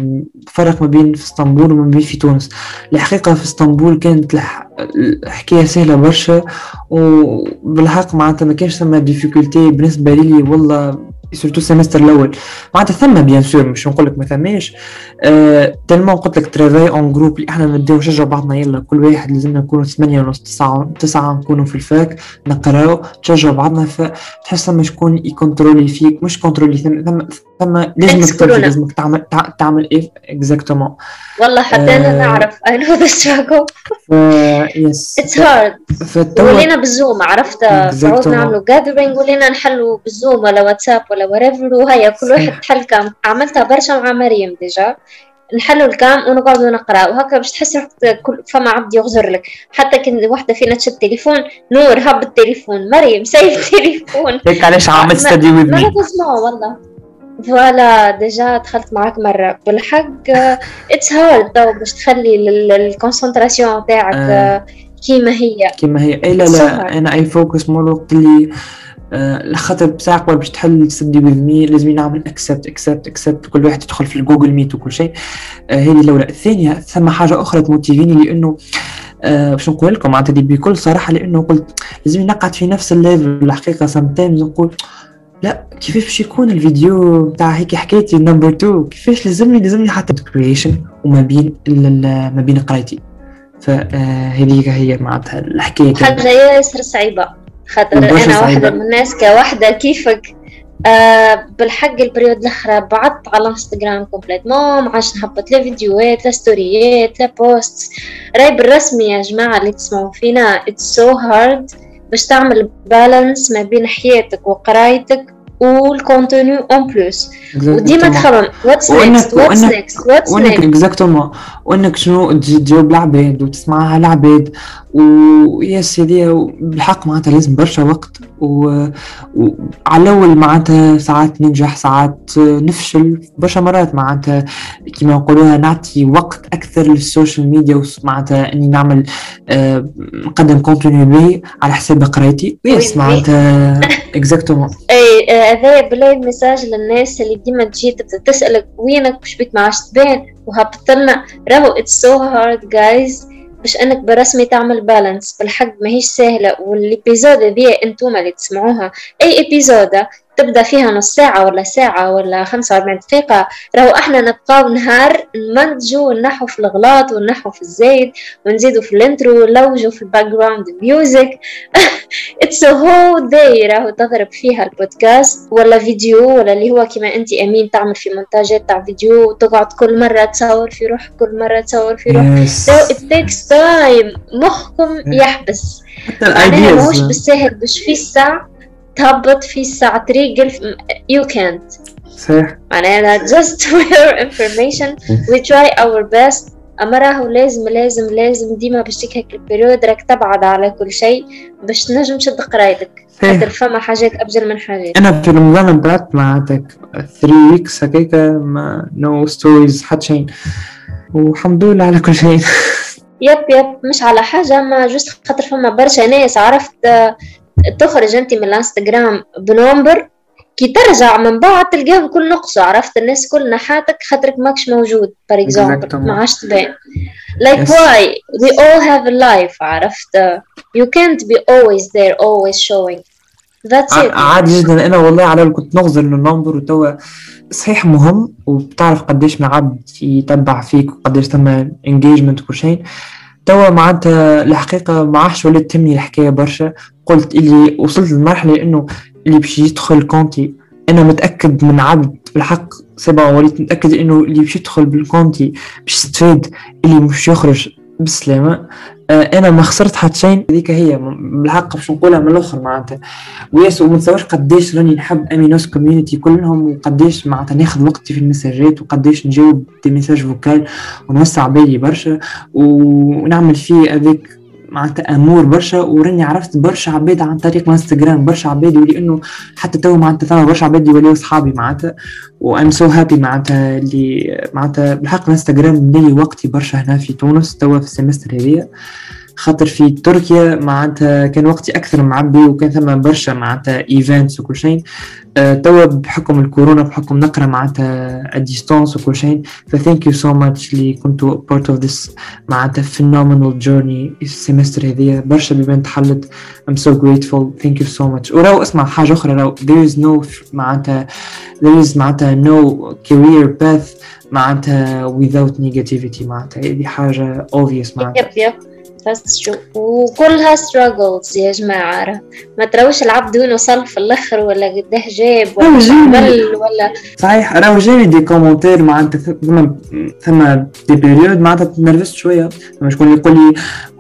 فرق ما بين في إسطنبول وما بين في تونس. الحقيقة في إسطنبول كانت الحكاية سهلة برشا وبالحق معناتها ما كانش ثم difficulté بالنسبة لي والله surtout ال semestre الأول معناتها ثم bien sûr مش نقول لك ما ثماش. أه tellement قلت لك travail en groupe اللي إحنا نبداو نشجعوا بعضنا يلا كل واحد لازمنا نكونوا ثمانية ونص تسعة تسعة نكونوا في ال fac نقراو تشجعوا بعضنا فتحس ثم شكون يكونترولي فيك مش كونترولي ثم ثم, ثم لازمك لازمك تعمل تعمل إيه؟ exactement والله حتى أنا آه، نعرف I know the struggle. yes it's hard ولينا بال Zoom عرفت؟ قعدنا نعملوا gathering ولينا نحلوا بال Zoom ولا واتساب ولا whatever وهيا كل واحد حل cam. عملتها برشا مع مريم déjà نحلوا ال cam ونقعدوا نقرأ. وهكا باش تحس كل فما عبد يغزر لك. حتى كان وحدة فينا تشد التليفون نور هب التليفون. مريم سيف التليفون. هيك علاش عملت study with me ما والله. voilà déjà دخلت معاك مرة. بالحق it's hard to باش تخلي ال concentration تاعك آه. كيما هي. كيما هي. اي لا لا أنا I focus more الوقت اللي آه خاطر بساعة قبل باش تحل study with me لازم نعمل accept accept accept كل واحد يدخل في ال Google Meet وكل شيء. آه هذه الأولى. الثانية ثم حاجة أخرى تموتيفيني لأنه آه باش نقول لكم معناتها بكل صراحة لأنه قلت لازم نقعد في نفس ال level الحقيقة. sometimes نقول لا كيفاش باش يكون الفيديو بتاع هيك حكايتي number 2 كيفاش لازمني لازمني حتى creation وما بين ما بين قرايتي. فهذيك هي معناتها الحكاية. حاجة ياسر صعيبة. خاطر أنا واحدة من الناس كواحدة كيفك؟ آه بالحق ال période الأخرى بعدت على الإنستغرام complètement ما عادش نهبط لا فيديوهات لا ستوريات لا post. راي بالرسمي يا جماعة اللي تسمعوا فينا it's so hard باش تعمل balance ما بين حياتك وقرايتك وال contenu en plus وديما تخمم what's next what's next what's next exactement وانك شنو تجي تجاوب العباد وتسمعها العباد ويا سيدي بالحق معناتها لازم برشا وقت وعلى الأول معناتها ساعات ننجح ساعات نفشل برشا مرات معناتها كما نقولوها نعطي وقت أكثر لل social media معناتها إني نعمل آه، نقدم contenu على حساب قرايتي. yes معناتها exactement اي هذا بلاي message للناس اللي ديما تجي تسألك وينك مش بيك ما عادش تبان. وهبطلنا راهو it's so hard جايز باش أنك برسمي تعمل balance بالحق ماهيش سهلة. وال épisode هذي انتوما اللي تسمعوها. أي ابيزودة تبدأ فيها نص ساعة ولا ساعة ولا خمسة وأربعين دقيقة. راهو إحنا نبقاو نهار نمنتجو ونحو في الغلاط ونحو في الزايد ونزيدو في ال intro ونلوجو في ال background music it's whole day راهو تضرب فيها البودكاست ولا فيديو ولا اللي هو كما انت أمين تعمل في مونتاجات تاع فيديو وتقعد كل مرة تصور في روحك كل مرة تصور في روحك it takes time. مخكم يحبس. معناها ماهوش بالساهل باش في الساعة. تهبط في الساعة تريقل you can't. صحيح. معناها just for your information we try our best. اما راهو لازم لازم لازم ديما باش تيك هيك ال période راك تبعد على كل شيء باش تنجم تشد قرايتك. خاطر فما حاجات أبجل من حاجات. أنا في رمضان بدات معناتك 3 weeks هكاكا ما no stories حتى شيء. والحمد لله على كل شيء. yep yep مش على حاجة ما just خاطر فما برشا ناس عرفت؟ تخرج انت من الانستغرام ب nombre كي ترجع من بعد تلقاهم كل نقصوا عرفت؟ الناس كل نحاتك خاطرك ماكش موجود for example ما عادش تبان like yes. why? We all have a life عرفت؟ You can't be always there always showing. That's it. عادي جدا أنا والله على كنت نغزر لل number وتوا صحيح مهم وبتعرف قديش ما عبد يتبع فيك وقديش ثم engagement وكل شيء. توا معناتها الحقيقة ما عادش ولات تهمني الحكاية برشا. قلت اللي وصلت لمرحلة إنه اللي باش يدخل كونتي أنا متأكد من عبد بالحق سبعة وليت متأكد إنه اللي باش يدخل بال compte باش يستفاد اللي مش يخرج بالسلامة آه أنا ما خسرت حتى شيء هذيك هي بالحق باش نقولها من الأخر معناتها. و yes وما تصورش قداش راني نحب Aminos community كلهم وقداش معناتها ناخذ وقتي في المساجات وقداش نجاوب des messages vocal ونوسع بالي برشا ونعمل فيه هذاك معناتها أمور برشا وراني عرفت برشا عباد عن طريق الإنستغرام برشا عباد ولأنه حتى تو معناتها ثما برشا عباد يوليو صحابي معناتها و I'm so happy معناتها اللي معناتها بالحق الإنستغرام ملي وقتي برشا هنا في تونس توا في ال semester هذيا خاطر في تركيا معناتها كان وقتي أكثر معبي وكان ثم برشا معناتها events وكل شيء. أه توا بحكم الكورونا بحكم نقرأ معناتها à distance وكل شيء. ف thank you so much اللي كنتوا part of this معناتها phenomenal journey ال semester هذيا. برشا بيبان تحلت I'm so grateful. Thank you so much. ورو اسمع حاجة أخرى لو there is no معناتها there is معناتها no career path معناتها without negativity معناتها. هذه حاجة obvious معناتها. yep yep True وكلها struggles يا جماعة. ما تروش العبد وين وصل في الآخر ولا قداه جاب ولا شمل ولا صحيح راهو جاني des commentaires معناتها ثم ثم des périodes معناتها تنرفزت شوية. ثم شكون يقول لي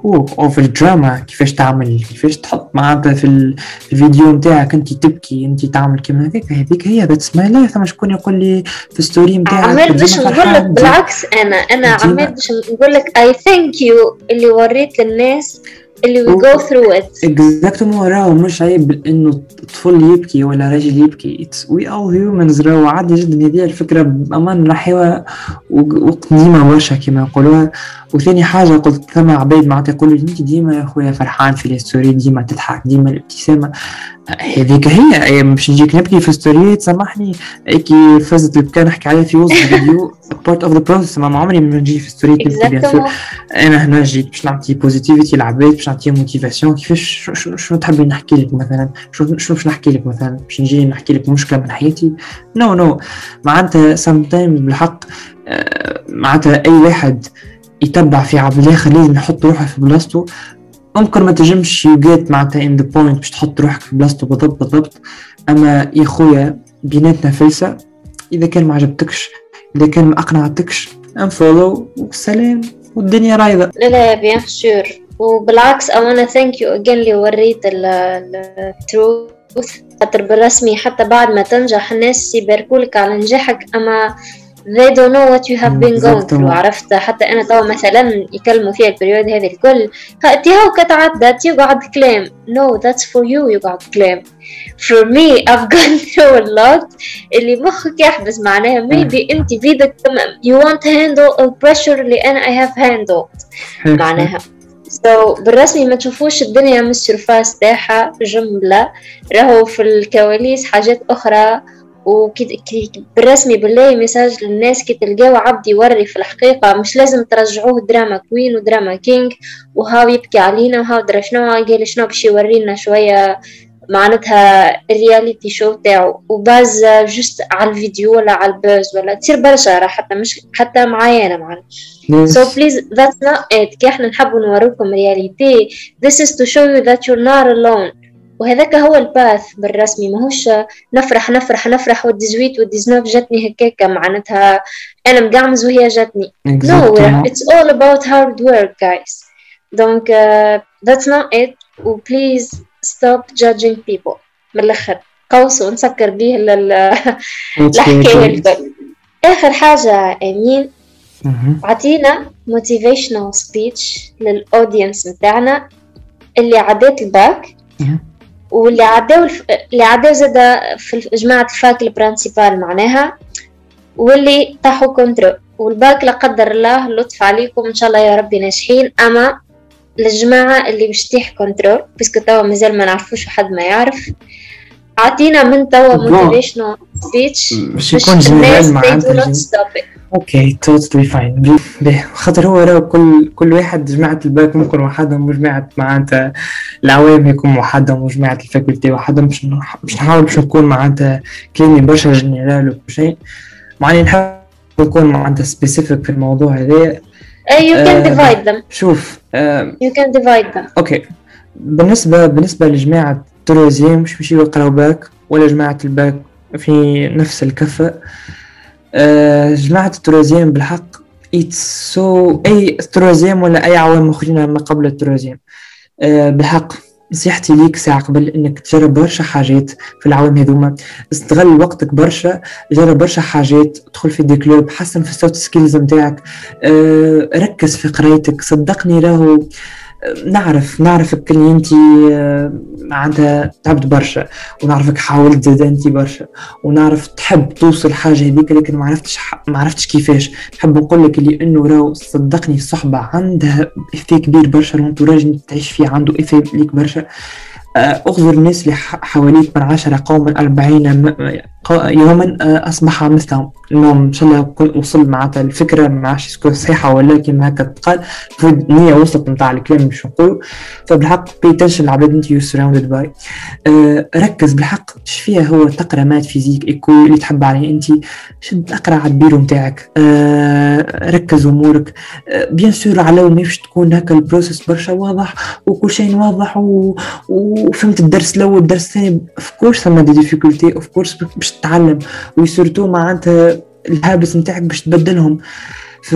هو أو في الدراما كيفاش تعمل كيفاش تحط معناتها في الفيديو نتاعك انت تبكي انت تعمل كيما هذيك؟ هذيك هي that's my life ثم شكون يقول لي في story نتاعك عمال باش نقول لك بالعكس أنا أنا عمال باش نقول لك اي thank you اللي وريت للناس. اللي we go through it. exactement راهو مش عيب إنه طفل يبكي ولا راجل يبكي. it's we all humans راهو عادي جدا هذه الفكرة بأمان نحيوها وقديمه برشا كما يقولوها. وثاني حاجة قلت ثم عباد معناتها يقولوا أنت ديما يا خويا فرحان في ال story ديما تضحك ديما الابتسامة. هذيك هي باش نجيك نبكي في ستوريات سامحني كي فازت البكاء نحكي عليها في وسط الفيديو. part of the process ما عمري ما نجي في ستوريات نبكي bien sûr أنا هنا جيت باش نعطي positivity للعباد باش نعطيهم motivation كيفاش شنو تحبي نحكي لك مثلا؟ شنو باش نحكي لك مثلا؟ باش نجي نحكي لك مشكلة من حياتي؟ no no, no no. معناتها sometime بالحق معناتها أي واحد يتبع في عبد الآخر لازم يحط روحه في بلاصتو ممكن ما تجمش تجوجي معناتها on the point باش تحط روحك في بلاصتو بالضبط بالضبط. أما يا خويا بيناتنا فلسه إذا كان ما عجبتكش إذا كان ما أقنعتكش unfollow والسلام والدنيا رايضة. لا لا bien sûr وبالعكس I wanna thank you again اللي وريت ال truth خاطر بالرسمي حتى بعد ما تنجح الناس يباركولك على نجاحك. أما they don't know what you have been going through. عرفت؟ حتى أنا توا مثلا يكلموا فيها البريود هذه الكل. هاتي هاو كتعدت يقعد كلام no that's for you يقعد كلام for me I've gone through a lot. اللي مخك يحبس معناها maybe انت بيدك you want to handle the pressure اللي أنا I have handled. معناها. So بالرسمي ما تشوفوش الدنيا مش سرفاس تاعها جملة. راهو في الكواليس حاجات أخرى. وكي بالرسمي بالله message للناس كي تلقاو عبد يوري في الحقيقة. مش لازم ترجعوه drama queen و drama king وهاو يبكي علينا وهاو درا شنو قال شنو باش يورينا شوية معناتها ال reality show تاعو. وباز juste على الفيديو ولا على ال buzz ولا تصير برشا حتى مش حتى معايا أنا معنا so please that's not it. كي إحنا نحبوا نوريكم reality this is to show you that you're not alone. وهذاك هو الباث بالرسمي. ماهوش نفرح نفرح نفرح والديزويت والديزنوف جاتني هكاكا. معناتها أنا مقعمز وهي جاتني. No it's all about hard work guys. Donc uh, that's not it. و please stop judging people. من الأخر. قوس ونسكر به الحكاية الكل. آخر حاجة أمين. عطينا motivational speech لل audience نتاعنا اللي عدات الباك. واللي عداو الف... اللي عداو زاد في جماعة ال fac ال principale معناها واللي طاحوا contrôle. والباك لا قدر الله لطف عليكم إن شاء الله يا ربي ناجحين. أما للجماعة اللي باش تيح contrôle parce que توا مازال ما نعرفوش حد ما يعرف. عطينا من توا motivational speech باش يكون جنرال معناتها okay totally fine خاطر هو راه كل كل واحد جماعة الباك ممكن وحدهم وجماعة معناتها العوام يكون وحدهم وجماعة ال faculty وحدهم باش باش نحاول باش نكون معناتها كلامي برشا جنرال وكل شيء. معني نحاول نكون معناتها specific في الموضوع هذا. You can divide them. شوف you can divide them. okay. بالنسبة بالنسبة لجماعة troisième مش مش يقراو باك ولا جماعة الباك في نفس الكفة. أه جماعة ال troisième بالحق it's so أي troisième ولا أي عوام أخرين ما قبل ال troisième. أه بالحق نصيحتي ليك ساعة قبل إنك تجرب برشا حاجات في العوام هذوما. استغل وقتك برشا جرب برشا حاجات ادخل في des clubs حسن في ال soft skills نتاعك. أه ركز في قرايتك صدقني راهو نعرف نعرفك اللي انت معناتها تعبت برشا ونعرفك حاولت زاد انت برشا ونعرف تحب توصل حاجة هذيك لكن ما عرفتش ما عرفتش كيفاش. نحب نقول لك اللي انه راهو صدقني الصحبة عندها افي كبير برشا الانتوراج اللي تعيش فيه عنده افي ليك برشا. أغزر الناس اللي حواليك من عشرة قوما أربعين يوما آه، أصبح مثلهم المهم إن شاء الله وصل معناتها الفكرة ما عادش تكون صحيحة ولا كما هكا تقال النية وصلت نتاع الكلام مش نقول. فبالحق pay attention العباد أنت you surrounded by ركز بالحق إيش فيها هو تقرا math physique éco اللي تحب عليه أنت؟ شد اقرا على البيرو نتاعك أه ركز أمورك. أه bien sûr على ماش تكون هكا ال process برشا واضح وكل شيء واضح و... وفهمت الدرس الأول الدرس الثاني. of course ثم des difficultés of course باش تتعلم. و surtout معناتها ال habits نتاعك باش تبدلهم. ف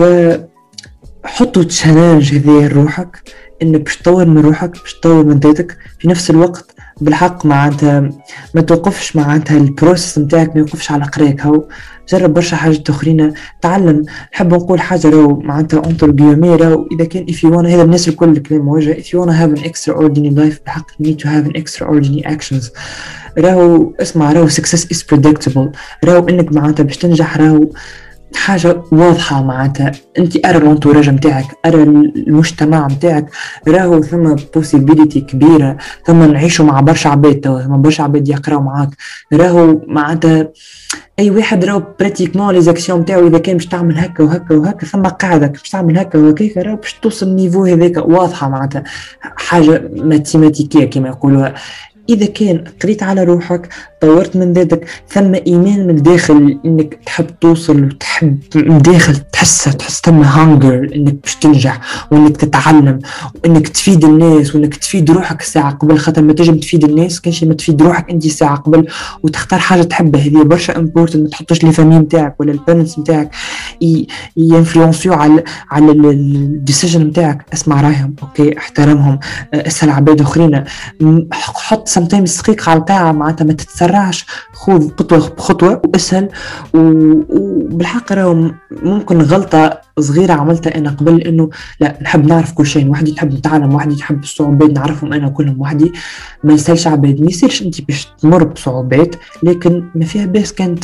حطوا challenge هذه لروحك إنك باش تطور من روحك باش تطور من ذاتك. في نفس الوقت بالحق معناتها ما توقفش معناتها ال process نتاعك ما يوقفش على قرايتك هو. جرب برشا حاجات آخرين. تعلم. نحب نقول حاجة راهو معناتها entre guillemets راهو إذا كان if you wanna هذا الناس الكل الكلام موجه if you wanna have an extraordinary life بالحق you need to have an extraordinary actions. راهو اسمع راهو success is predictable. راهو إنك معناتها باش تنجح راهو حاجة واضحة معناتها. أنت أرى ال entourage نتاعك أرى المجتمع نتاعك راهو ثم possibility كبيرة. ثم نعيشوا مع برشا عباد توا ثم برشا عباد يقراو معاك. راهو معناتها أي واحد راهو pratiquement les actions نتاعو إذا كان باش تعمل هكا وهكا وهكا ثم قاعدة باش تعمل هكا وهكا راهو باش توصل ال niveau هذاك واضحة معناتها. حاجة mathématique كما يقولوها. إذا كان قريت على روحك طورت من ذاتك ثم إيمان من الداخل إنك تحب توصل وتحب من داخل تحس تحس ثم hunger إنك باش تنجح وإنك تتعلم وإنك تفيد الناس وإنك تفيد روحك ساعة قبل خاطر ما تجم تفيد الناس كان شي ما تفيد روحك أنت ساعة قبل وتختار حاجة تحبها. هذه برشا important ما تحطش les familles نتاعك ولا ال parents نتاعك ينفلونسيو على على ال decision نتاعك. اسمع رايهم okay احترمهم أسأل عباد أخرين. حط sometimes دقيقه على القاعة معناتها ما تتسرع تسرعش خذ خطوة بخطوة واسهل وبالحق راهو ممكن غلطة صغيرة عملتها أنا قبل إنه لا نحب نعرف كل شيء وحدي تحب نتعلم وحدي تحب الصعوبات نعرفهم أنا كلهم وحدي ما يسألش عباد ما يصيرش أنت باش تمر بصعوبات لكن ما فيها باس كان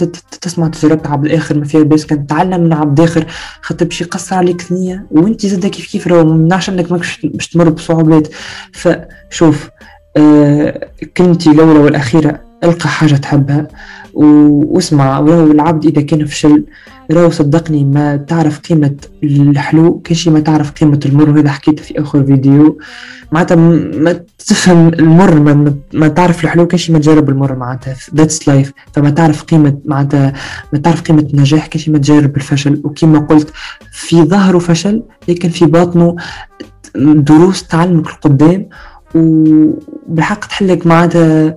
تسمع تجربة عبد الآخر ما فيها باس كان تتعلم من عبد آخر خاطر باش يقصر عليك ثنية وأنت زاد كيف كيف راهو ما أنك ماكش باش تمر بصعوبات. فشوف آه كلمتي الأولى والأخيرة ألقى حاجة تحبها. واسمع وراهو العبد إذا كان فشل راهو صدقني ما تعرف قيمة الحلو. كشي ما تعرف قيمة المر. وهذا حكيته في آخر فيديو. معناتها ما تفهم المر ما, ما تعرف الحلو. كشي ما تجرب المر معناتها. that's life فما تعرف قيمة معناتها ما تعرف قيمة النجاح. كشي ما تجرب الفشل. وكما قلت في ظهره فشل لكن في باطنه دروس تعلمك القدام. وبالحق تحلك معناتها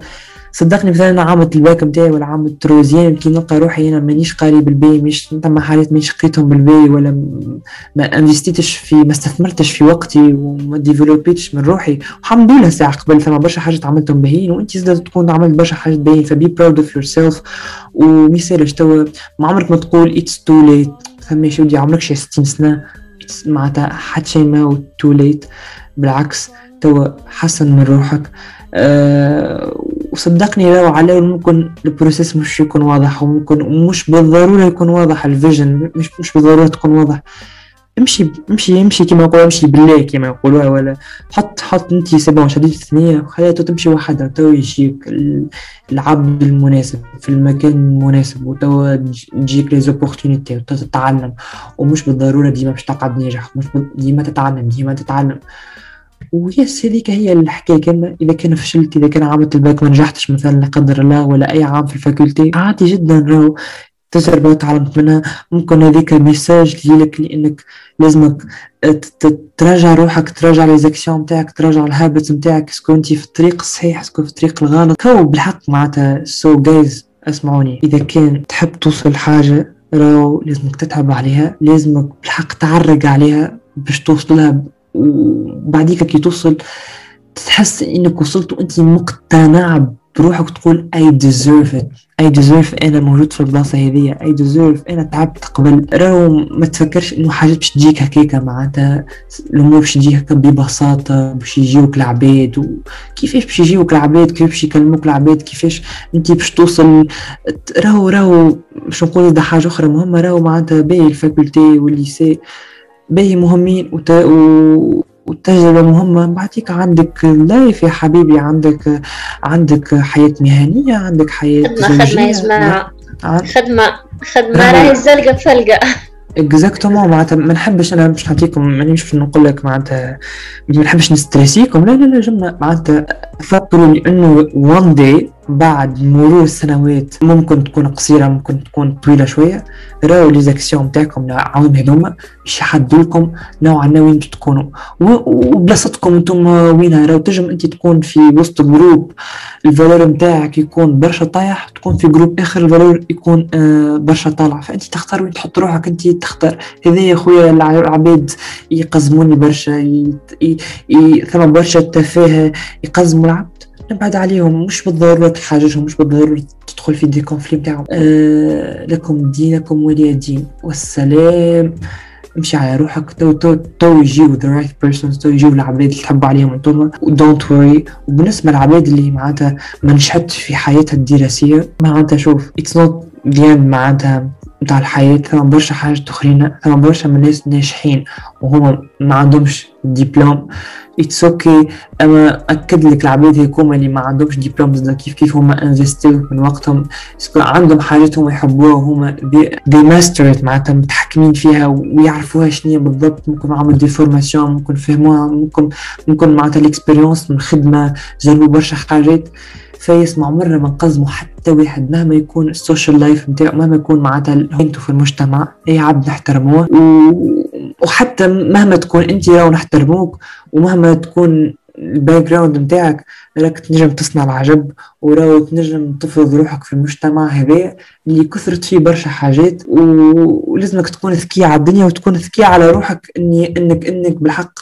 صدقني مثلا أنا عام الباك نتاعي ولا عام ال troisième يمكن نلقى روحي أنا مانيش قاري بالباهي مش ثم حالات مانيش قريتهم بالباهي ولا ما انفستيتش في ما استثمرتش في وقتي وما ديفلوبيتش من روحي. والحمد لله ساعة قبل ثم برشا حاجات عملتهم باهيين وانت زاد تكون عملت برشا حاجات باهيين ف be proud of yourself وما يسالش توا ما عمرك ما تقول it's too late يا ودي عمرك شي 60 سنه معناتها حتى شيء ما too late بالعكس توا حسن من روحك. أه وصدقني لو عليه ممكن ال process مش يكون واضح وممكن مش بالضرورة يكون واضح ال vision مش مش بالضرورة تكون واضح. امشي امشي امشي كما يقولوا امشي بالله كما يقولوها ولا حط حط انت سبعة شديد الثانية وخليته تمشي وحدها تو يجيك العبد المناسب في المكان المناسب وتو تجيك les opportunités وتتعلم. ومش بالضرورة ديما باش تقعد ناجح مش ديما تتعلم ديما تتعلم. و yes هذيك هي الحكاية كان إذا كان فشلت إذا كان عامة الباك ما نجحتش مثلا لا قدر الله ولا أي عام في ال faculté عادي جدا راهو تجربة تعلمت منها. ممكن هذيك message ليك لإنك لازمك تراجع روحك تراجع les actions نتاعك تراجع ال habits نتاعك est-ce que أنت في الطريق الصحيح est-ce que في الطريق الغلط. هو بالحق معناتها. سو جايز اسمعوني. إذا كان تحب توصل لحاجة راهو لازمك تتعب عليها. لازمك بالحق تعرق عليها باش توصلها وبعديك كي توصل تحس إنك وصلت وأنت مقتنع بروحك تقول I deserve it. I deserve أنا موجود في البلاصة هذية I deserve أنا تعبت قبل. راهو ما تفكرش إنه حاجات باش تجيك هكاكا معناتها. الأمور باش تجيك هكا ببساطة باش يجيوك العباد. وكيفاش باش يجيوك العباد؟ كيفاش باش يكلموك العباد؟ كيفاش أنت باش توصل؟ راهو راهو باش نقول حاجة أخرى مهمة. راهو معناتها باهي ال faculté وال lycée. باهي مهمين وت... و... والتجربة مهمة. بعديك عندك life يا حبيبي. عندك عندك حياة مهنية عندك حياة خدمة خدمة يا جماعة. خدمة خدمة. راهي الزلقة بفلقة. exactement معناتها ما نحبش أنا باش نعطيكم ماني مش نقول لك معناتها ما نحبش نستريسيكم. لا لا لا جمله معناتها فكروا انه one day بعد مرور السنوات ممكن تكون قصيرة ممكن تكون طويلة شوية. راو les actions نتاعكم عاون هذوما باش يحدوا لكم نوعا ما وين تكونوا وبلاصتكم أنتم وينها؟ راو تنجم أنت تكون في وسط groupe ال valeur نتاعك يكون برشا طايح تكون في groupe آخر ال valeur يكون آه برشا طالع. فأنت تختار وين تحط روحك أنت تختار. هذا يا خويا العباد يقزموني برشا. ثم برشا تفاهة يقزموا العبد نبعد عليهم مش بالضرورة تحاججهم مش بالضرورة تدخل في des conflits بتاعهم آه لكم دينكم ولي دين والسلام. امشي على روحك. تو تو تو يجيو the right persons تو يجيو العباد اللي تحبوا عليهم أنتم و don't worry وبالنسبة للعباد اللي معناتها ما نجحتش في حياتها الدراسية معناتها شوف it's not بيان معناتها نتاع الحياة. ثم برشا حاجات أخرين ثم برشا من الناس ناجحين وهما ما عندهمش diplôme it's okay أما أكد لك العباد هيكوما اللي ما عندهمش ديبلوم كيف كيف هما انفستيو من وقتهم. عندهم حاجات هما يحبوها وهما they mastered معناتها متحكمين فيها ويعرفوها شنو بالضبط. ممكن عملوا des formations ممكن فهموها ممكن ممكن معناتها ال expérience من خدمة جربوا برشا حاجات. فيسمع مرة ما نقزموا حتى واحد مهما يكون ال social life نتاعو مهما يكون معناتها هينتو في المجتمع أي عبد نحترموه. و... وحتى مهما تكون انت راهو نحترموك ومهما تكون ال background نتاعك راك تنجم تصنع العجب وراو تنجم تفرض روحك في المجتمع هذا اللي كثرت فيه برشا حاجات ولازمك تكون ذكي على الدنيا وتكون ذكي على روحك اني انك إنك بالحق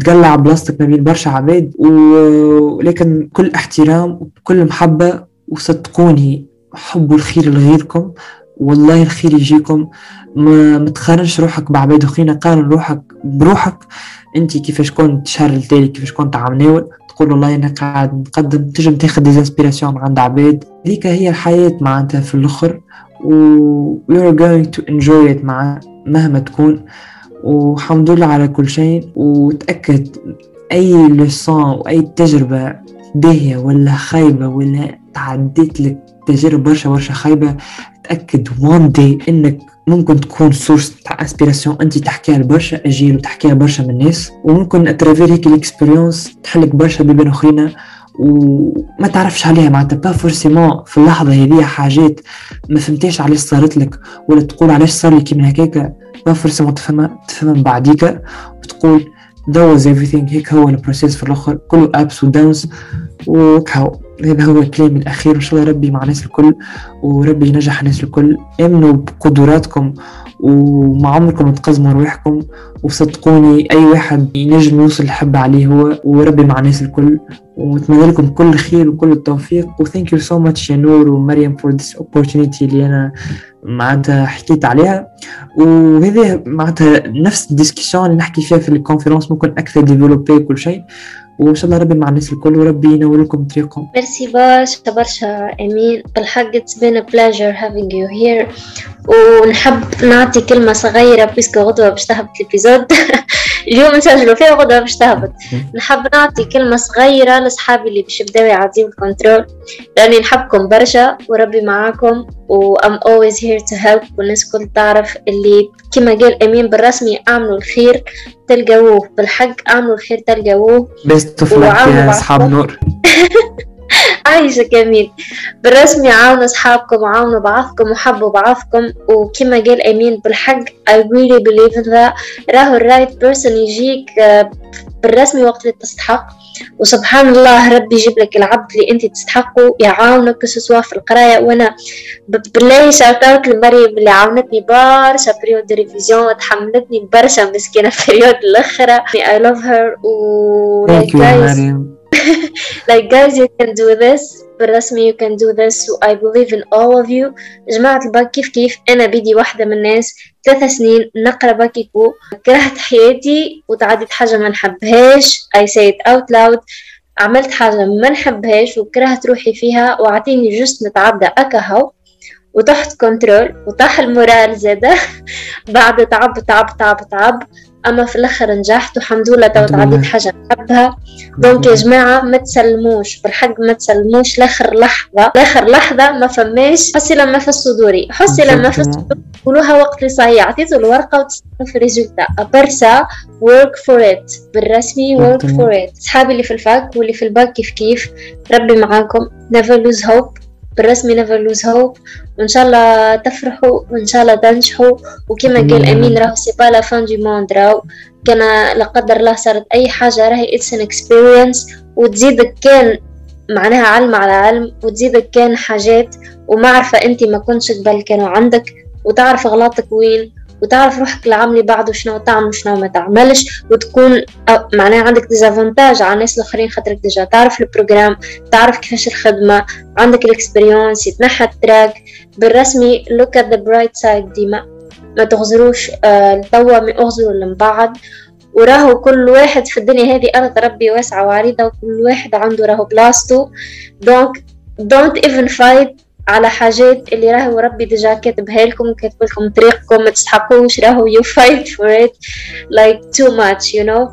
تقلع بلاصتك ما بين برشا عباد. ولكن كل احترام وكل محبة وصدقوني حبوا الخير لغيركم. والله الخير يجيكم. ما متقارنش روحك بعباد اخرين قارن روحك بروحك. انت كيفاش كنت شهر التالي كيفاش كنت عم ناول تقول والله أنا قاعد نقدم تنجم تاخذ ديزانسبيراسيون عند عباد ذيك هي الحياة معناتها في الأخر. و you're going to enjoy it مع مهما تكون. والحمد لله على كل شيء. وتأكد أي لسان وأي تجربة باهية ولا خايبة ولا تعديت لك تجارب برشا برشا خايبة تأكد one day إنك ممكن تكون source تاع inspiration انت تحكيها لبرشا أجيال وتحكيها برشا من الناس. وممكن à travers هيك ال expérience تحلك برشا بيبان اخرين وما تعرفش عليها معناتها pas forcément في اللحظة هذه حاجات ما فهمتيش علاش صارت لك ولا تقول علاش صار لي كيما هكاك pas forcément تفهمها تفهمها من بعديك وتقول that was everything. هيك هو ال process في الآخر. كله ups and downs وكهو هذا هو الكلام الأخير. إن شاء الله ربي مع الناس الكل. وربي ينجح الناس الكل. امنوا بقدراتكم. وما عمركم تقزموا رواحكم وصدقوني أي واحد ينجم يوصل اللي حب عليه هو. وربي مع الناس الكل. ونتمنى لكم كل خير وكل التوفيق. و thank you so much يا نور ومريم for this opportunity اللي أنا معناتها حكيت عليها. وهذه معناتها نفس ال discussion اللي نحكي فيها في ال conférence ممكن أكثر développé كل شيء. وإن شاء الله ربي مع الناس الكل وربي ينور لكم طريقكم. ميرسي برشا برشا امين بالحق it's been a pleasure having you here. ونحب نعطي كلمة صغيرة parce que غدوة باش تهبط ال épisode. اليوم نسجلوا فيها غدوة باش تهبط. نحب نعطي كلمة صغيرة لصحابي اللي باش يبداو يعديو ال contrôle لأني نحبكم برشا وربي معاكم و I'm always here to help والناس كل تعرف اللي كما قال أمين بالرسمي أعملوا الخير. تلقوه بالحق اعملوا الخير تلقوه بس تفلك يا أصحاب نور. عايشة جميل. بالرسمي عاونوا أصحابكم عاونوا بعضكم وحبوا بعضكم. وكما قال أمين بالحق I really believe in that راهو ال right person يجيك بالرسمي وقت اللي تستحق. وسبحان الله ربي يجيب لك العبد اللي انت تستحقه يعاونك سواء في القراية. وأنا بالله shoutout لمريم اللي عاونتني برشا période révision وتحملتني برشا مسكينة في période الأخرى. I love her. و like guys you can do this بالرسمي you can do this. I believe in all of you. جماعة الباك كيف كيف؟ أنا بدي واحدة من الناس ثلاث سنين نقرأ bac éco كرهت حياتي وتعديت حاجة ما نحبهاش. I say it out loud. عملت حاجة ما نحبهاش وكرهت روحي فيها. وعطيني juste نتعدى أكهو. وتحت contrôle وطاح ال moral زادة. بعد تعب تعب تعب تعب. أما في الآخر نجحت والحمد لله تو تعديت حاجة نحبها. donc يا جماعة ما تسلموش. بالحق ما تسلموش. لآخر لحظة. لآخر لحظة ما فماش. حسي لما في الصدوري. حسي لما في الصدوري. قولوها وقت اللي صحيح. عطيتوا الورقة وتستنوا في ال résultat. برشا work for it. بالرسمي work for it. صحابي اللي في ال fac واللي في الباك كيف كيف. ربي معاكم. Never lose hope. بالرسمي never lose hope. وإن شاء الله تفرحوا وإن شاء الله تنجحوا. وكما قال أمين. راهو c'est pas la fin du monde راهو كان لا قدر الله صارت أي حاجة راهي it's an experience وتزيدك كان معناها علم على علم وتزيدك كان حاجات. وما عارفة أنت ما كنتش قبل كانوا عندك وتعرف غلطك وين. وتعرف روحك العام بعده شنو تعمل وشنو ما تعملش وتكون معناها عندك des avantages على الناس الآخرين خاطرك déjà. تعرف ال programme تعرف كيفاش الخدمة عندك ال expérience يتنحى ال trac. بالرسمي look at the bright side ديما. ما تغزروش آه توا ما أغزروا اللي بعد. وراهو كل واحد في الدنيا هذه أرض ربي واسعة وعريضة وكل واحد عنده راهو بلاصتو donc don't even fight على حاجات اللي راهو ربي déjà كاتبها لكم كاتب لكم طريقكم ما تستحقوش راهو you fight for it like too much you know.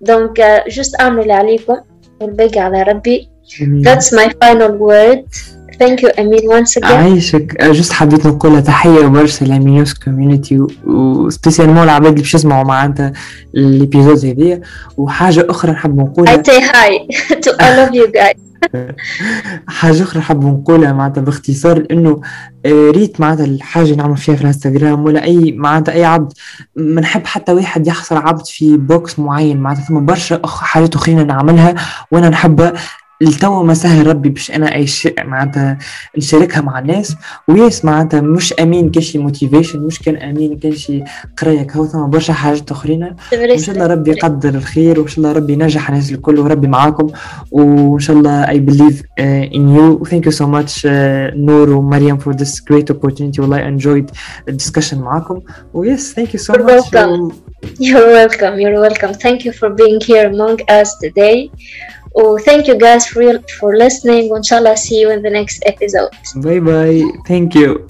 donc juste اعملوا اللي عليكم والباقي على ربي that's my final word. Thank you أمين once again. عايشك. juste حبيت نقول تحية برشا ل ميوس community و spécialement العباد اللي باش يسمعوا معناتها ال épisode هذيا. وحاجة أخرى نحب نقولها. Say hi to all of you guys. حاجة أخرى حاب نقولها معناتها باختصار إنه آه، ريت معناتها الحاجة نعمل فيها في الإنستغرام ولا أي معناتها أي عبد ما نحب حتى واحد يحصر عبد في box معين معناتها ثم برشا حاجات أخرين نعملها وأنا نحب التو ما سهل ربي باش أنا أي شيء معناتها نشاركها مع الناس و yes معناتها مش أمين كان شي motivation مش كان أمين كان شي قراية كهو ثم برشا حاجات أخرين ان شاء الله ربي يقدر الخير وإن شاء الله ربي ينجح الناس الكل وربي معاكم وإن شاء الله uh, in you thank you so much uh, نور ومريم for this great opportunity والله enjoyed discussion معاكم و yes so You're much welcome. You're welcome. You're welcome. Thank you for being here among us today. Oh, thank you guys for, for listening. Inshallah, see you in the next episode. Bye bye. Thank you.